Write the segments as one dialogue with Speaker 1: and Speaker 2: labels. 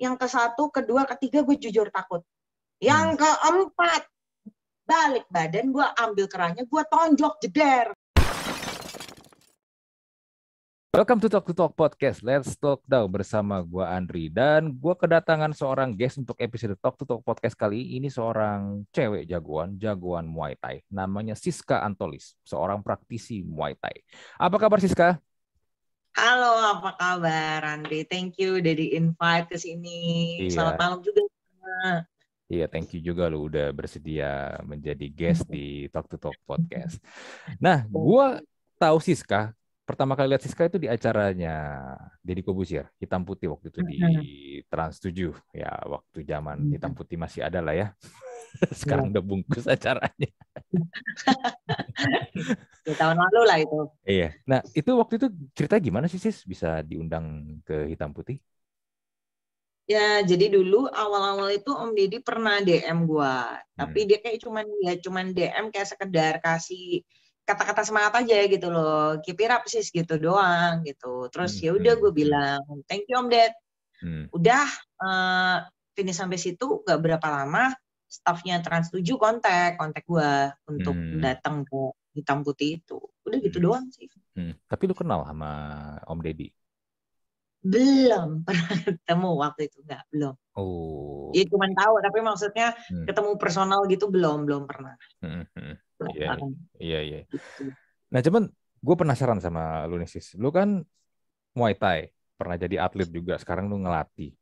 Speaker 1: yang ke satu, kedua, ketiga gue jujur takut. Yang
Speaker 2: Hmm.
Speaker 1: keempat, balik badan gue ambil kerahnya, gue tonjok jeder.
Speaker 2: Welcome to Talk to Talk Podcast. Let's talk now bersama gua Andri dan gua kedatangan seorang guest untuk episode Talk to Talk Podcast kali ini seorang cewek jagoan, jagoan Muay Thai. Namanya Siska Antolis, seorang praktisi Muay Thai. Apa kabar Siska?
Speaker 1: Halo, apa kabar Andri? Thank you udah di-invite ke sini.
Speaker 2: Iya.
Speaker 1: Selamat malam juga.
Speaker 2: Iya, thank you juga lu udah bersedia menjadi guest di Talk to Talk Podcast. Nah, gua tahu Siska pertama kali lihat Siska itu di acaranya Deddy Kobusier, Hitam Putih waktu itu di Trans 7 ya, waktu zaman. Hitam Putih masih ada lah ya. Sekarang udah bungkus acaranya.
Speaker 1: Ya, tahun lalu lah itu.
Speaker 2: Iya. Nah, itu waktu itu cerita gimana sih Sis bisa diundang ke Hitam Putih?
Speaker 1: Ya, jadi dulu awal-awal itu Om Deddy pernah DM gua,
Speaker 2: Hmm.
Speaker 1: tapi dia kayak cuman ya cuman DM kayak sekedar kasih kata-kata semangat aja gitu loh, keep it up sis gitu doang gitu. Terus
Speaker 2: Hmm,
Speaker 1: ya udah
Speaker 2: hmm,
Speaker 1: gue bilang thank you Om Ded.
Speaker 2: Hmm.
Speaker 1: Udah eh, finish sampai situ gak berapa lama staffnya Trans 7 kontak kontak gua untuk
Speaker 2: Hmm.
Speaker 1: datang ke hitam putih itu. Udah gitu
Speaker 2: Hmm.
Speaker 1: doang sih.
Speaker 2: Hmm. Tapi lu kenal sama Om Deddy?
Speaker 1: Belum pernah ketemu waktu itu nggak belum.
Speaker 2: Oh.
Speaker 1: Ya cuman tahu tapi maksudnya
Speaker 2: Hmm.
Speaker 1: ketemu personal gitu belum belum pernah.
Speaker 2: Hmm, hmm.
Speaker 1: Belum
Speaker 2: Iya. Iya, iya.
Speaker 1: Gitu.
Speaker 2: Nah, cuman gue penasaran sama lu nih, Sis. Lu kan Muay Thai, pernah jadi atlet juga, sekarang lu ngelatih.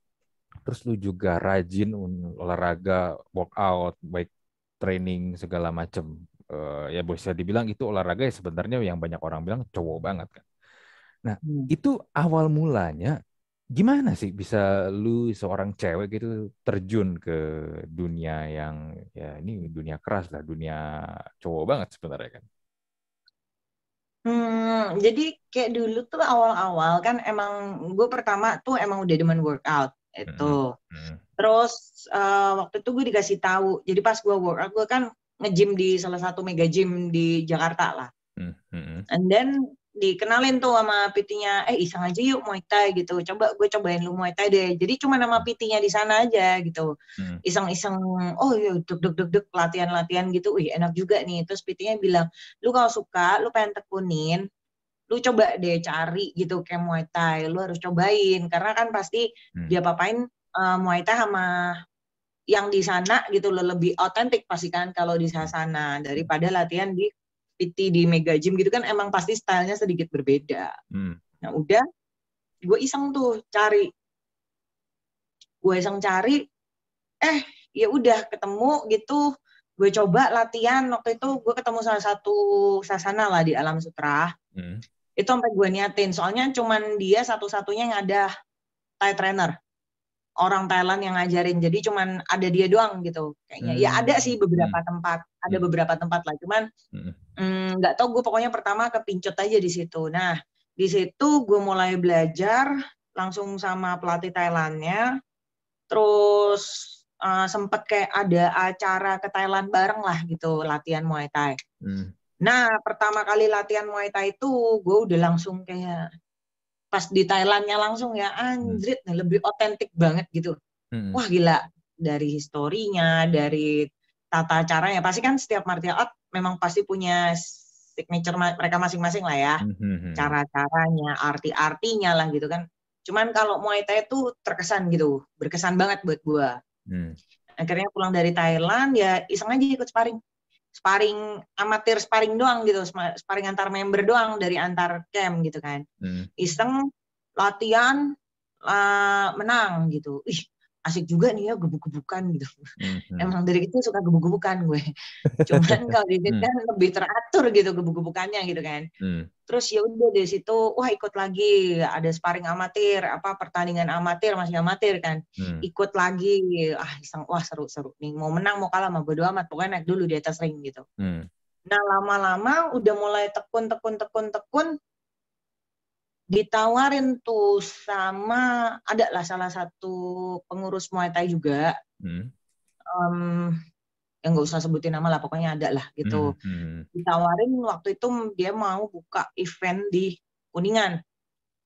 Speaker 2: Terus lu juga rajin olahraga, workout, baik training segala macem. Eh, ya bisa dibilang itu olahraga ya sebenarnya yang banyak orang bilang cowok banget kan.
Speaker 1: Hmm.
Speaker 2: Itu awal mulanya gimana sih bisa lu seorang cewek gitu terjun ke dunia yang ya ini dunia keras lah, dunia cowok banget sebenarnya kan.
Speaker 1: Hmm, jadi kayak dulu tuh awal-awal kan emang gue pertama tuh emang udah demen workout itu.
Speaker 2: Hmm.
Speaker 1: Terus eh, waktu itu gue dikasih tahu. Jadi pas gue workout gue kan nge-gym di salah satu mega gym di Jakarta lah.
Speaker 2: Hmm, hmm, hmm.
Speaker 1: And then dikenalin tuh sama PT-nya, eh iseng aja yuk Muay Thai gitu. Coba gue cobain lu Muay Thai deh. Jadi cuma nama PT-nya di sana aja gitu.
Speaker 2: Hmm.
Speaker 1: Iseng-iseng, oh iya deg deg deg deg latihan-latihan gitu. Wih enak juga nih. Terus PT-nya bilang, lu kalau suka, lu pengen tekunin, lu coba deh cari gitu kayak Muay Thai. Lu harus cobain. Karena kan pasti
Speaker 2: Hmm.
Speaker 1: dia papain eh, Muay Thai sama yang di sana gitu loh lebih otentik pasti kan kalau di sana daripada latihan di PT di Mega Gym gitu kan emang pasti stylenya sedikit berbeda.
Speaker 2: Hmm.
Speaker 1: Nah udah, gue iseng tuh cari, gue iseng cari, eh ya udah ketemu gitu, gue coba latihan waktu itu gue ketemu salah satu sasana lah di Alam Sutra,
Speaker 2: Hmm.
Speaker 1: itu sampai gue niatin, soalnya cuman dia satu-satunya yang ada Thai trainer, orang Thailand yang ngajarin, jadi cuman ada dia doang gitu kayaknya. Ya
Speaker 2: Hmm.
Speaker 1: ada sih beberapa tempat, ada
Speaker 2: Hmm.
Speaker 1: beberapa tempat lah, cuman
Speaker 2: Hmm.
Speaker 1: Hmm, nggak tahu gue pokoknya pertama kepincut aja di situ. Nah di situ gue mulai belajar langsung sama pelatih Thailandnya. Terus eh, sempet kayak ada acara ke Thailand bareng lah gitu latihan Muay Thai.
Speaker 2: Hmm.
Speaker 1: Nah pertama kali latihan Muay Thai itu gue udah langsung kayak pas di Thailandnya langsung ya anjrit nih lebih otentik banget gitu.
Speaker 2: Hmm.
Speaker 1: Wah gila dari historinya, dari tata caranya. Pasti kan setiap martial art memang pasti punya signature mereka masing-masing lah ya.
Speaker 2: Hmm, hmm, hmm.
Speaker 1: Cara-caranya, arti-artinya lah gitu kan. Cuman kalau Muay Thai itu terkesan gitu, berkesan banget buat gua.
Speaker 2: Hmm.
Speaker 1: Akhirnya pulang dari Thailand ya iseng aja ikut sparring. Sparring amatir sparring doang gitu, sparring antar member doang dari antar camp gitu kan
Speaker 2: Hmm.
Speaker 1: iseng latihan lah, menang gitu. Ih, asik juga nih ya gebuk-gebukan gitu.
Speaker 2: Hmm, hmm.
Speaker 1: Emang dari itu suka gebuk-gebukan gue. Cuman kalau di sini
Speaker 2: Hmm.
Speaker 1: kan lebih teratur gitu gebuk-gebukannya gitu kan.
Speaker 2: Hmm.
Speaker 1: Terus ya udah dari situ wah ikut lagi ada sparring amatir, apa pertandingan amatir masih amatir kan.
Speaker 2: Hmm.
Speaker 1: Ikut lagi. Ah, iseng wah seru-seru nih. Mau menang mau kalah mah bodo amat pokoknya naik dulu di atas ring gitu.
Speaker 2: Hmm.
Speaker 1: Nah lama-lama udah mulai tekun tekun tekun tekun ditawarin tuh sama ada lah salah satu pengurus Muay Thai juga
Speaker 2: Hmm.
Speaker 1: em, yang nggak usah sebutin nama lah pokoknya ada lah gitu
Speaker 2: Hmm.
Speaker 1: ditawarin waktu itu dia mau buka event di Kuningan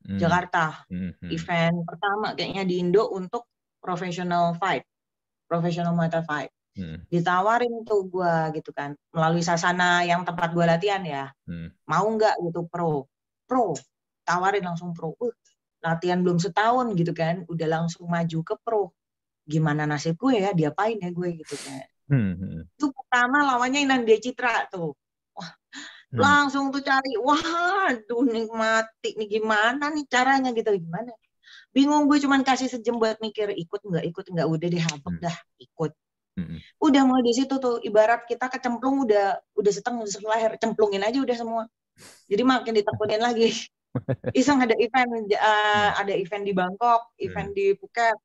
Speaker 2: Hmm.
Speaker 1: Jakarta
Speaker 2: Hmm. Hmm.
Speaker 1: event pertama kayaknya di Indo untuk professional fight, professional Muay Thai fight.
Speaker 2: Hmm.
Speaker 1: Ditawarin tuh gue gitu kan melalui sasana yang tempat gue latihan ya.
Speaker 2: Hmm.
Speaker 1: Mau nggak gitu pro, pro, tawarin langsung pro. Uh, latihan belum setahun gitu kan, udah langsung maju ke pro. Gimana nasib gue ya, diapain ya gue gitu kan.
Speaker 2: Hmm. hmm.
Speaker 1: Itu pertama lawannya Inandia Citra tuh. Wah,
Speaker 2: Hmm.
Speaker 1: langsung tuh cari, wah, aduh nikmati nih gimana nih caranya gitu gimana? Bingung gue cuman kasih sejam buat mikir ikut nggak ikut nggak udah deh habek
Speaker 2: Hmm.
Speaker 1: dah ikut.
Speaker 2: Hmm.
Speaker 1: Udah mulai di situ tuh ibarat kita kecemplung udah udah setengah leher cemplungin aja udah semua. Jadi makin ditekunin lagi. Iseng ada event uh, ada event di Bangkok, event di Phuket,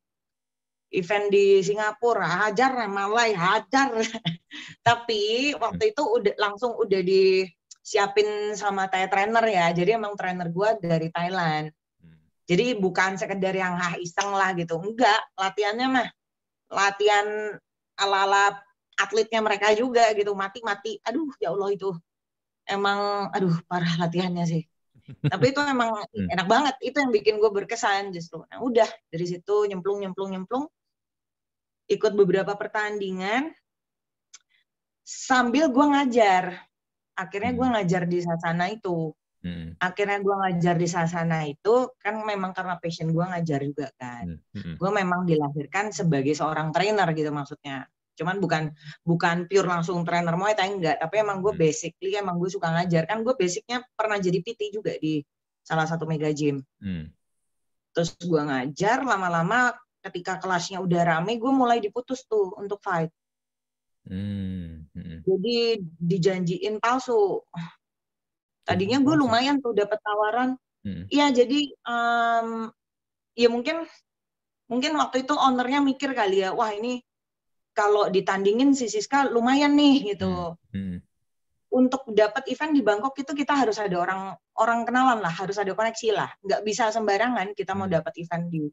Speaker 1: event di Singapura, hajar Malai, hajar. Tapi waktu itu udah langsung udah disiapin sama Thai trainer ya. Jadi emang trainer gua dari Thailand.
Speaker 2: Hmm.
Speaker 1: Jadi bukan sekedar yang ah iseng lah gitu. Enggak, latihannya mah latihan ala-ala atletnya mereka juga gitu. Mati-mati. Aduh, ya Allah itu. Emang aduh parah latihannya sih. Tapi itu emang
Speaker 2: Hmm.
Speaker 1: enak banget. Itu yang bikin gue berkesan justru. Nah, udah dari situ nyemplung nyemplung nyemplung ikut beberapa pertandingan sambil gue ngajar. Akhirnya gue
Speaker 2: Hmm.
Speaker 1: ngajar di sasana itu
Speaker 2: Hmm.
Speaker 1: akhirnya gue ngajar di sasana itu kan memang karena passion gue ngajar juga kan
Speaker 2: Hmm. Hmm.
Speaker 1: gue memang dilahirkan sebagai seorang trainer gitu maksudnya cuman bukan bukan pure langsung trainer Muay Thai enggak tapi emang gue
Speaker 2: Hmm.
Speaker 1: basically emang gue suka ngajar kan gue basicnya pernah jadi PT juga di salah satu mega gym
Speaker 2: Hmm.
Speaker 1: terus gue ngajar lama-lama ketika kelasnya udah rame gue mulai diputus tuh untuk fight
Speaker 2: Hmm. Hmm.
Speaker 1: jadi dijanjiin palsu tadinya gue lumayan tuh dapat tawaran
Speaker 2: Hmm.
Speaker 1: Iya, jadi em, ya mungkin mungkin waktu itu ownernya mikir kali ya, wah ini kalau ditandingin si Siska lumayan nih gitu.
Speaker 2: Hmm.
Speaker 1: Untuk dapat event di Bangkok itu kita harus ada orang orang kenalan lah, harus ada koneksi lah. Nggak bisa sembarangan kita mau
Speaker 2: Hmm.
Speaker 1: dapat event di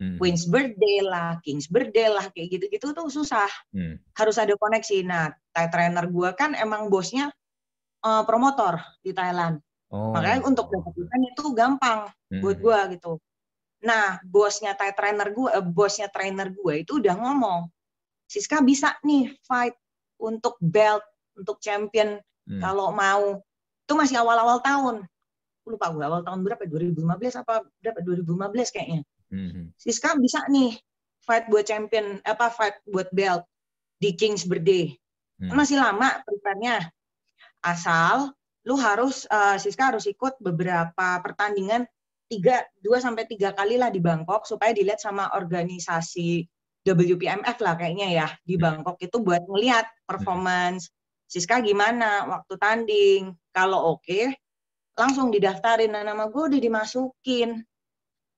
Speaker 2: Hmm.
Speaker 1: Queen's Birthday lah, King's Birthday lah, kayak gitu-gitu tuh susah.
Speaker 2: Hmm.
Speaker 1: Harus ada koneksi. Nah, Thai trainer gua kan emang bosnya eh, promotor di Thailand.
Speaker 2: Oh.
Speaker 1: Makanya untuk dapat event itu gampang
Speaker 2: Hmm.
Speaker 1: buat gua gitu. Nah, bosnya Thai trainer gua, eh, bosnya trainer gua itu udah ngomong, Siska bisa nih fight untuk belt, untuk champion
Speaker 2: Hmm.
Speaker 1: kalau mau. Itu masih awal-awal tahun. Lupa gua awal tahun berapa? 2015 apa berapa? 2015 kayaknya.
Speaker 2: Hmm.
Speaker 1: Siska bisa nih fight buat champion, apa fight buat belt di King's Birthday.
Speaker 2: Hmm.
Speaker 1: Masih lama prepare-nya. Asal lu harus eh, Siska harus ikut beberapa pertandingan tiga dua sampai tiga kali lah di Bangkok supaya dilihat sama organisasi WPMF lah kayaknya ya di
Speaker 2: Hmm.
Speaker 1: Bangkok itu buat ngelihat performance Siska gimana waktu tanding. Kalau oke langsung didaftarin nah, nama gue udah dimasukin.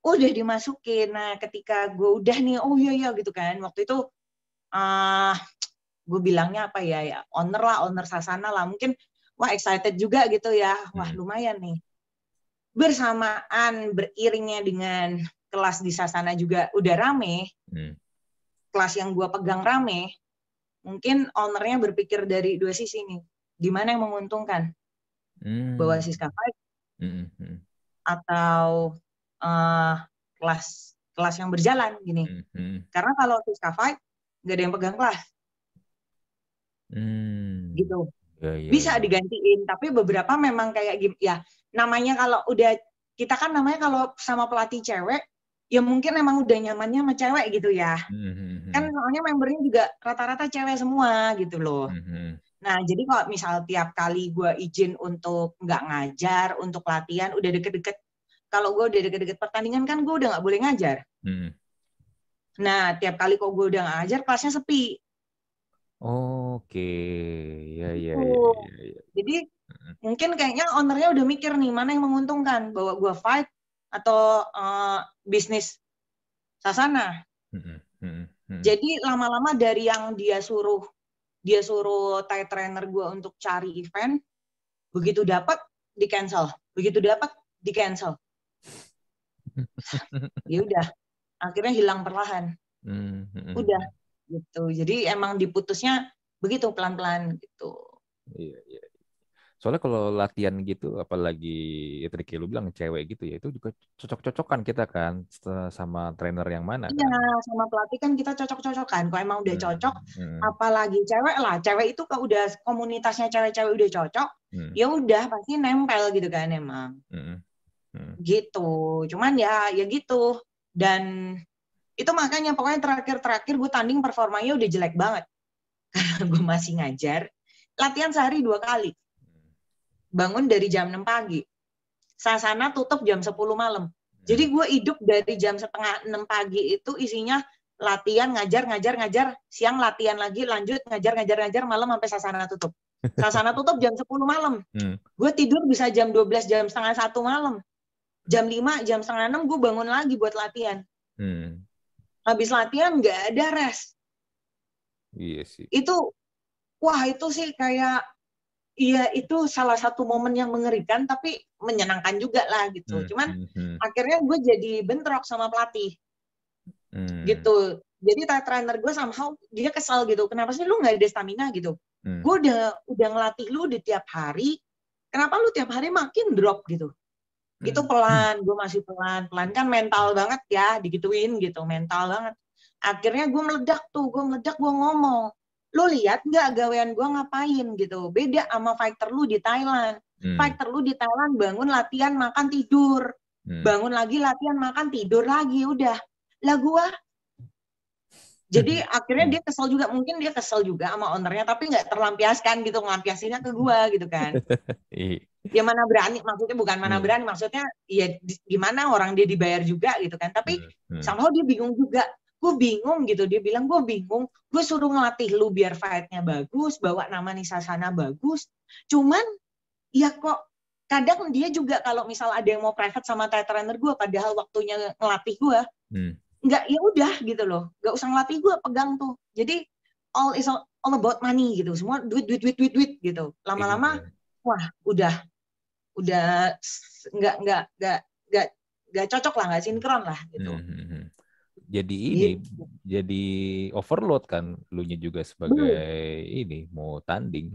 Speaker 1: Udah dimasukin. Nah, ketika gue udah nih oh iya iya gitu kan. Waktu itu ah gue bilangnya apa ya ya owner lah owner sasana lah mungkin wah excited juga gitu ya wah
Speaker 2: Hmm.
Speaker 1: lumayan nih bersamaan beriringnya dengan kelas di sasana juga udah rame
Speaker 2: Hmm.
Speaker 1: Kelas yang gue pegang rame mungkin ownernya berpikir dari dua sisi nih di mana yang menguntungkan
Speaker 2: Hmm.
Speaker 1: bahwa Siska Fight
Speaker 2: Hmm. Hmm.
Speaker 1: atau eh, kelas kelas yang berjalan gini
Speaker 2: Hmm. Hmm.
Speaker 1: karena kalau Siska Fight nggak ada yang pegang kelas
Speaker 2: Hmm.
Speaker 1: gitu
Speaker 2: Ya, ya,
Speaker 1: bisa
Speaker 2: ya.
Speaker 1: digantiin tapi beberapa memang kayak ya namanya kalau udah kita kan namanya kalau sama pelatih cewek ya mungkin emang udah nyamannya sama cewek gitu ya
Speaker 2: Hmm. Hmm. Hmm.
Speaker 1: kan soalnya membernya juga rata-rata cewek semua gitu loh
Speaker 2: Hmm. Hmm.
Speaker 1: nah jadi kalau misal tiap kali gue izin untuk nggak ngajar untuk latihan udah deket-deket kalau gue udah deket-deket pertandingan kan gue udah nggak boleh ngajar
Speaker 2: Hmm.
Speaker 1: nah tiap kali kok gue udah ngajar kelasnya sepi
Speaker 2: Oke, ya ya
Speaker 1: Gitu.
Speaker 2: ya ya. ya.
Speaker 1: Jadi
Speaker 2: Mm.
Speaker 1: mungkin kayaknya ownernya udah mikir nih mana yang menguntungkan bahwa gua fight atau eh, bisnis sasana. Jadi lama-lama dari yang dia suruh dia suruh Thai trainer gua untuk cari event, begitu dapat di cancel, begitu dapat di cancel. ya udah, akhirnya hilang perlahan. Udah gitu. Jadi emang diputusnya begitu pelan-pelan gitu.
Speaker 2: Iya, iya. Soalnya kalau latihan gitu, apalagi ya tadi kayak lu bilang cewek gitu ya, itu juga cocok-cocokan kita kan sama trainer yang mana
Speaker 1: Iya,
Speaker 2: kan?
Speaker 1: sama pelatih kan kita cocok-cocokan. Kalau emang udah
Speaker 2: Hmm,
Speaker 1: cocok,
Speaker 2: hmm,
Speaker 1: apalagi cewek lah. Cewek itu kalau udah komunitasnya cewek-cewek udah cocok,
Speaker 2: hmm,
Speaker 1: ya udah pasti nempel gitu kan emang.
Speaker 2: hmm, hmm.
Speaker 1: Gitu. Cuman ya ya gitu. Dan itu makanya pokoknya terakhir-terakhir gue tanding performanya udah jelek banget. Karena gue masih ngajar. Latihan sehari dua kali. Bangun dari jam 6 pagi. Sasana tutup jam 10 malam. Jadi gue hidup dari jam setengah 6 pagi itu isinya latihan, ngajar, ngajar, ngajar. Siang latihan lagi, lanjut, ngajar, ngajar, ngajar. Malam sampai sasana tutup. Sasana tutup jam 10 malam.
Speaker 2: Hmm.
Speaker 1: Gue tidur bisa jam 12, jam setengah satu malam. Jam 5, jam setengah 6 gue bangun lagi buat latihan.
Speaker 2: Hmm.
Speaker 1: Habis latihan nggak ada rest.
Speaker 2: Iya sih.
Speaker 1: Itu, wah itu sih kayak, iya itu salah satu momen yang mengerikan tapi menyenangkan juga lah gitu.
Speaker 2: Hmm,
Speaker 1: Cuman
Speaker 2: hmm, hmm,
Speaker 1: akhirnya gue jadi bentrok sama pelatih
Speaker 2: hmm,
Speaker 1: gitu. Jadi trainer gue somehow dia kesal gitu. Kenapa sih lu nggak ada stamina gitu?
Speaker 2: hmm.
Speaker 1: Gue udah udah ngelatih lu di tiap hari. Kenapa lu tiap hari makin drop gitu? Gitu
Speaker 2: Hmm.
Speaker 1: pelan, gue masih pelan. Pelan kan mental banget ya, digituin gitu, mental banget. Akhirnya gue meledak tuh, gue meledak, gue ngomong. Lu lihat nggak gawean gue ngapain gitu? Beda sama fighter lu di Thailand.
Speaker 2: Hmm,
Speaker 1: Fighter lu di Thailand bangun latihan, makan, tidur.
Speaker 2: hmm.
Speaker 1: Bangun lagi latihan, makan, tidur lagi, udah. Lah gue jadi akhirnya dia kesel juga, mungkin dia kesel juga sama ownernya, tapi nggak terlampiaskan gitu, ngelampiasinnya ke gua gitu kan.
Speaker 2: Iya.
Speaker 1: Ya mana berani, maksudnya bukan mana
Speaker 2: Hmm.
Speaker 1: berani, maksudnya ya di- gimana orang dia dibayar juga gitu kan. Tapi
Speaker 2: Hmm, hmm.
Speaker 1: somehow dia bingung juga. Gue bingung gitu, dia bilang gue bingung, gue suruh ngelatih lu biar fight-nya bagus, bawa nama Nisasana bagus. Cuman ya kok kadang dia juga kalau misal ada yang mau private sama Thai trainer gue, padahal waktunya ngelatih gue,
Speaker 2: Hmm.
Speaker 1: nggak ya udah gitu loh nggak usah ngelatih gue pegang tuh jadi all is all, all about money gitu semua duit duit duit duit duit gitu lama-lama
Speaker 2: Iya.
Speaker 1: wah udah udah nggak nggak nggak nggak nggak cocok lah nggak sinkron lah gitu
Speaker 2: hmm, hmm. Jadi ini
Speaker 1: Gitu.
Speaker 2: jadi overload kan lu nya juga sebagai ini mau tanding.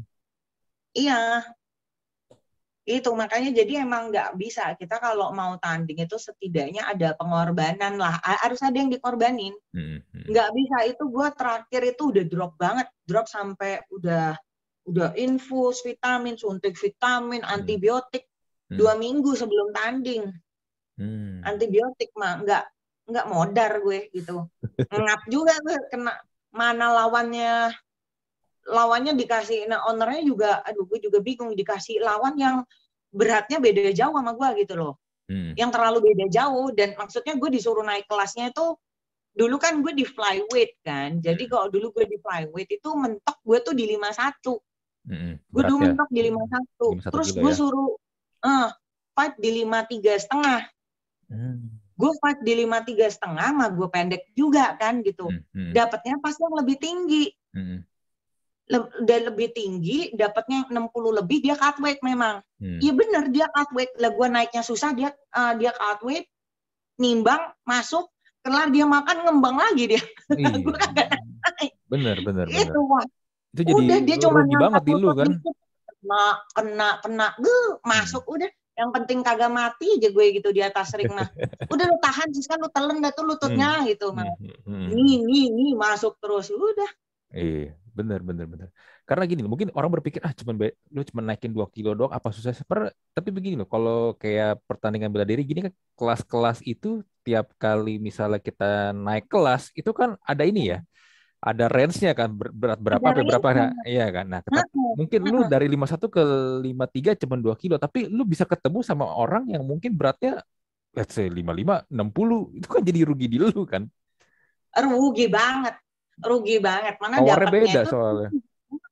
Speaker 1: iya itu makanya jadi emang nggak bisa kita kalau mau tanding itu setidaknya ada pengorbanan lah harus ada yang dikorbanin
Speaker 2: Hmm, hmm.
Speaker 1: nggak bisa itu gue terakhir itu udah drop banget drop sampai udah udah infus vitamin suntik vitamin antibiotik
Speaker 2: Hmm.
Speaker 1: dua minggu sebelum tanding
Speaker 2: Hmm.
Speaker 1: antibiotik mah nggak nggak modar gue gitu ngap juga gue kena mana lawannya lawannya dikasih nah ownernya juga aduh gue juga bingung dikasih lawan yang beratnya beda jauh sama gue gitu loh
Speaker 2: Hmm.
Speaker 1: yang terlalu beda jauh dan maksudnya gue disuruh naik kelasnya itu dulu kan gue di flyweight kan jadi
Speaker 2: Hmm.
Speaker 1: kalau dulu gue di flyweight itu mentok gue tuh di 51
Speaker 2: Hmm.
Speaker 1: gue dulu
Speaker 2: ya.
Speaker 1: mentok di 51
Speaker 2: 51
Speaker 1: terus gue
Speaker 2: ya.
Speaker 1: suruh eh fight di 53 setengah
Speaker 2: Hmm.
Speaker 1: Gue fight di 53 setengah mah gue pendek juga kan gitu
Speaker 2: Hmm. Hmm.
Speaker 1: dapatnya pas yang lebih tinggi
Speaker 2: Hmm.
Speaker 1: Le- udah lebih tinggi dapatnya 60 lebih dia cut weight memang
Speaker 2: Hmm.
Speaker 1: iya bener dia cut weight lah gue naiknya susah dia eh, dia cut weight nimbang masuk kelar dia makan ngembang lagi dia
Speaker 2: Iya.
Speaker 1: gue kagak
Speaker 2: Bener bener bener.
Speaker 1: itu wah
Speaker 2: Itu jadi
Speaker 1: udah dia cuma
Speaker 2: banget di lu kan.
Speaker 1: kena kena kena Beuh, masuk udah yang penting kagak mati aja gue gitu di atas ring mah udah lu tahan sih kan lu telen dah tuh lututnya gitu mah
Speaker 2: Hmm. Hmm.
Speaker 1: nih nih nih masuk terus udah
Speaker 2: Iya, bener bener bener. Karena gini, mungkin orang berpikir ah cuman lu cuma naikin 2 kilo doang apa susah seper tapi begini loh, kalau kayak pertandingan bela diri gini kan kelas-kelas itu tiap kali misalnya kita naik kelas itu kan ada ini ya. Ada range-nya kan ber- berat berapa sampai berapa
Speaker 1: range-nya.
Speaker 2: iya kan. Nah, mungkin lu dari 51 ke 53 cuma 2 kilo, tapi lu bisa ketemu sama orang yang mungkin beratnya let's say 55, 60 itu kan jadi rugi di lu kan.
Speaker 1: rugi banget rugi banget mana
Speaker 2: Powernya beda
Speaker 1: itu
Speaker 2: soalnya.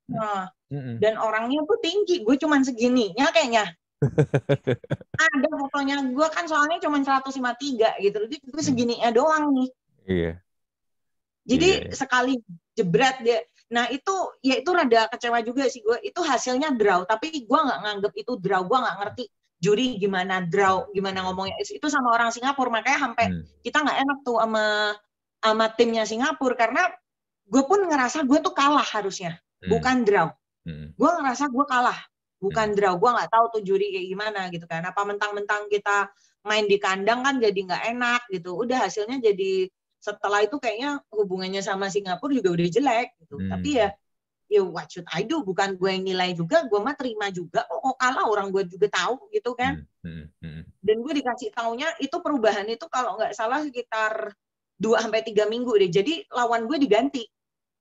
Speaker 1: Nah,
Speaker 2: Mm-mm.
Speaker 1: dan orangnya tuh tinggi gue cuman segininya kayaknya ada fotonya gue kan soalnya cuman 153 gitu jadi gue segininya doang nih
Speaker 2: Iya.
Speaker 1: Jadi
Speaker 2: Iya, iya.
Speaker 1: sekali jebret dia. Nah itu ya itu rada kecewa juga sih gue itu hasilnya draw tapi gue nggak nganggep itu draw. Gue nggak ngerti juri gimana draw gimana ngomongnya. Itu sama orang Singapura. Makanya sampai
Speaker 2: Hmm.
Speaker 1: kita nggak enak tuh sama sama timnya Singapura. Karena gue pun ngerasa gue tuh kalah harusnya.
Speaker 2: Hmm.
Speaker 1: bukan draw.
Speaker 2: Hmm.
Speaker 1: gue ngerasa gue kalah. Bukan draw. Gue nggak tahu tuh juri kayak gimana gitu kan. Apa mentang-mentang kita main di kandang kan jadi nggak enak gitu. Udah hasilnya jadi setelah itu kayaknya hubungannya sama Singapura juga udah jelek gitu.
Speaker 2: Hmm.
Speaker 1: tapi ya ya what should I do? Bukan gue yang nilai juga gue mah terima juga kok kok kalah orang gue juga tahu gitu kan.
Speaker 2: Hmm, hmm, hmm.
Speaker 1: dan gue dikasih taunya itu perubahan itu kalau nggak salah sekitar 2 sampai tiga minggu deh. Jadi lawan gue diganti.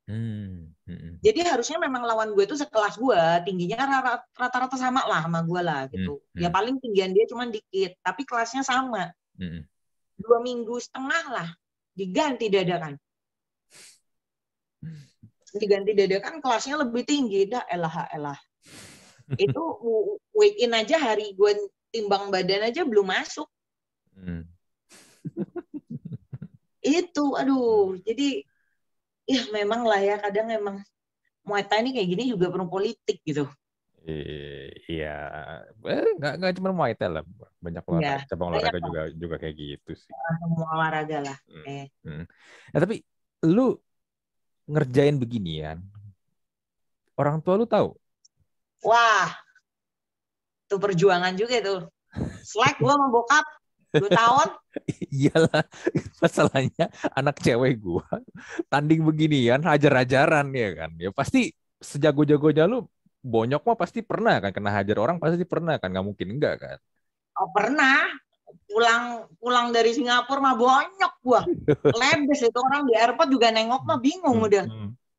Speaker 2: Hmm, hmm, hmm.
Speaker 1: jadi harusnya memang lawan gue itu sekelas gue tingginya rata-rata sama lah sama gue lah gitu.
Speaker 2: Hmm,
Speaker 1: ya
Speaker 2: hmm.
Speaker 1: paling tinggian dia cuma dikit tapi kelasnya sama.
Speaker 2: Hmm,
Speaker 1: dua minggu setengah lah diganti dadakan. Diganti dadakan kelasnya lebih tinggi. Dah elah elah. Itu w- weigh in aja hari gue timbang badan aja belum masuk.
Speaker 2: Hmm.
Speaker 1: itu aduh. Jadi ya memang lah ya kadang memang Muay Thai ini kayak gini juga penuh politik gitu.
Speaker 2: Iya, eh, nggak nggak cuma Muay Thai lah, banyak olahraga,
Speaker 1: Iya,
Speaker 2: cabang
Speaker 1: banyak
Speaker 2: olahraga
Speaker 1: lah.
Speaker 2: juga juga kayak gitu sih.
Speaker 1: semua olahraga lah
Speaker 2: Hmm.
Speaker 1: eh
Speaker 2: Nah, tapi lu ngerjain beginian, orang tua lu tahu?
Speaker 1: wah itu perjuangan juga tuh slack gue sama bokap dua tahun
Speaker 2: Iyalah, masalahnya anak cewek gua tanding beginian hajar-hajaran ya kan. Ya pasti sejago-jagonya lu bonyok mah pasti pernah kan kena hajar orang pasti pernah kan nggak mungkin enggak kan.
Speaker 1: oh, pernah pulang pulang dari Singapura mah bonyok gua lebes itu orang di airport juga nengok mah bingung udah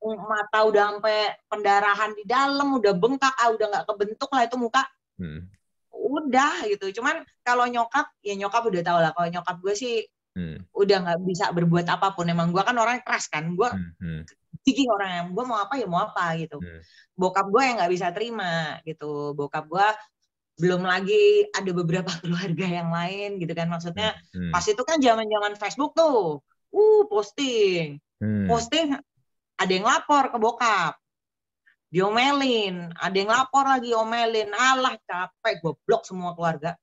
Speaker 2: Hmm.
Speaker 1: mata udah sampai pendarahan di dalam udah bengkak ah udah nggak kebentuk lah itu muka
Speaker 2: Hmm.
Speaker 1: udah gitu cuman kalau nyokap ya nyokap udah tau lah kalau nyokap gue sih
Speaker 2: Hmm.
Speaker 1: udah nggak bisa berbuat apa pun emang gue kan orang keras kan gue
Speaker 2: Hmm. Hmm.
Speaker 1: orang yang gue mau apa ya mau apa gitu
Speaker 2: Hmm.
Speaker 1: bokap gue yang nggak bisa terima gitu bokap gue belum lagi ada beberapa keluarga yang lain gitu kan maksudnya
Speaker 2: Hmm.
Speaker 1: pas itu kan zaman zaman Facebook tuh uh posting
Speaker 2: Hmm.
Speaker 1: posting ada yang lapor ke bokap diomelin ada yang lapor lagi omelin alah capek gue blok semua keluarga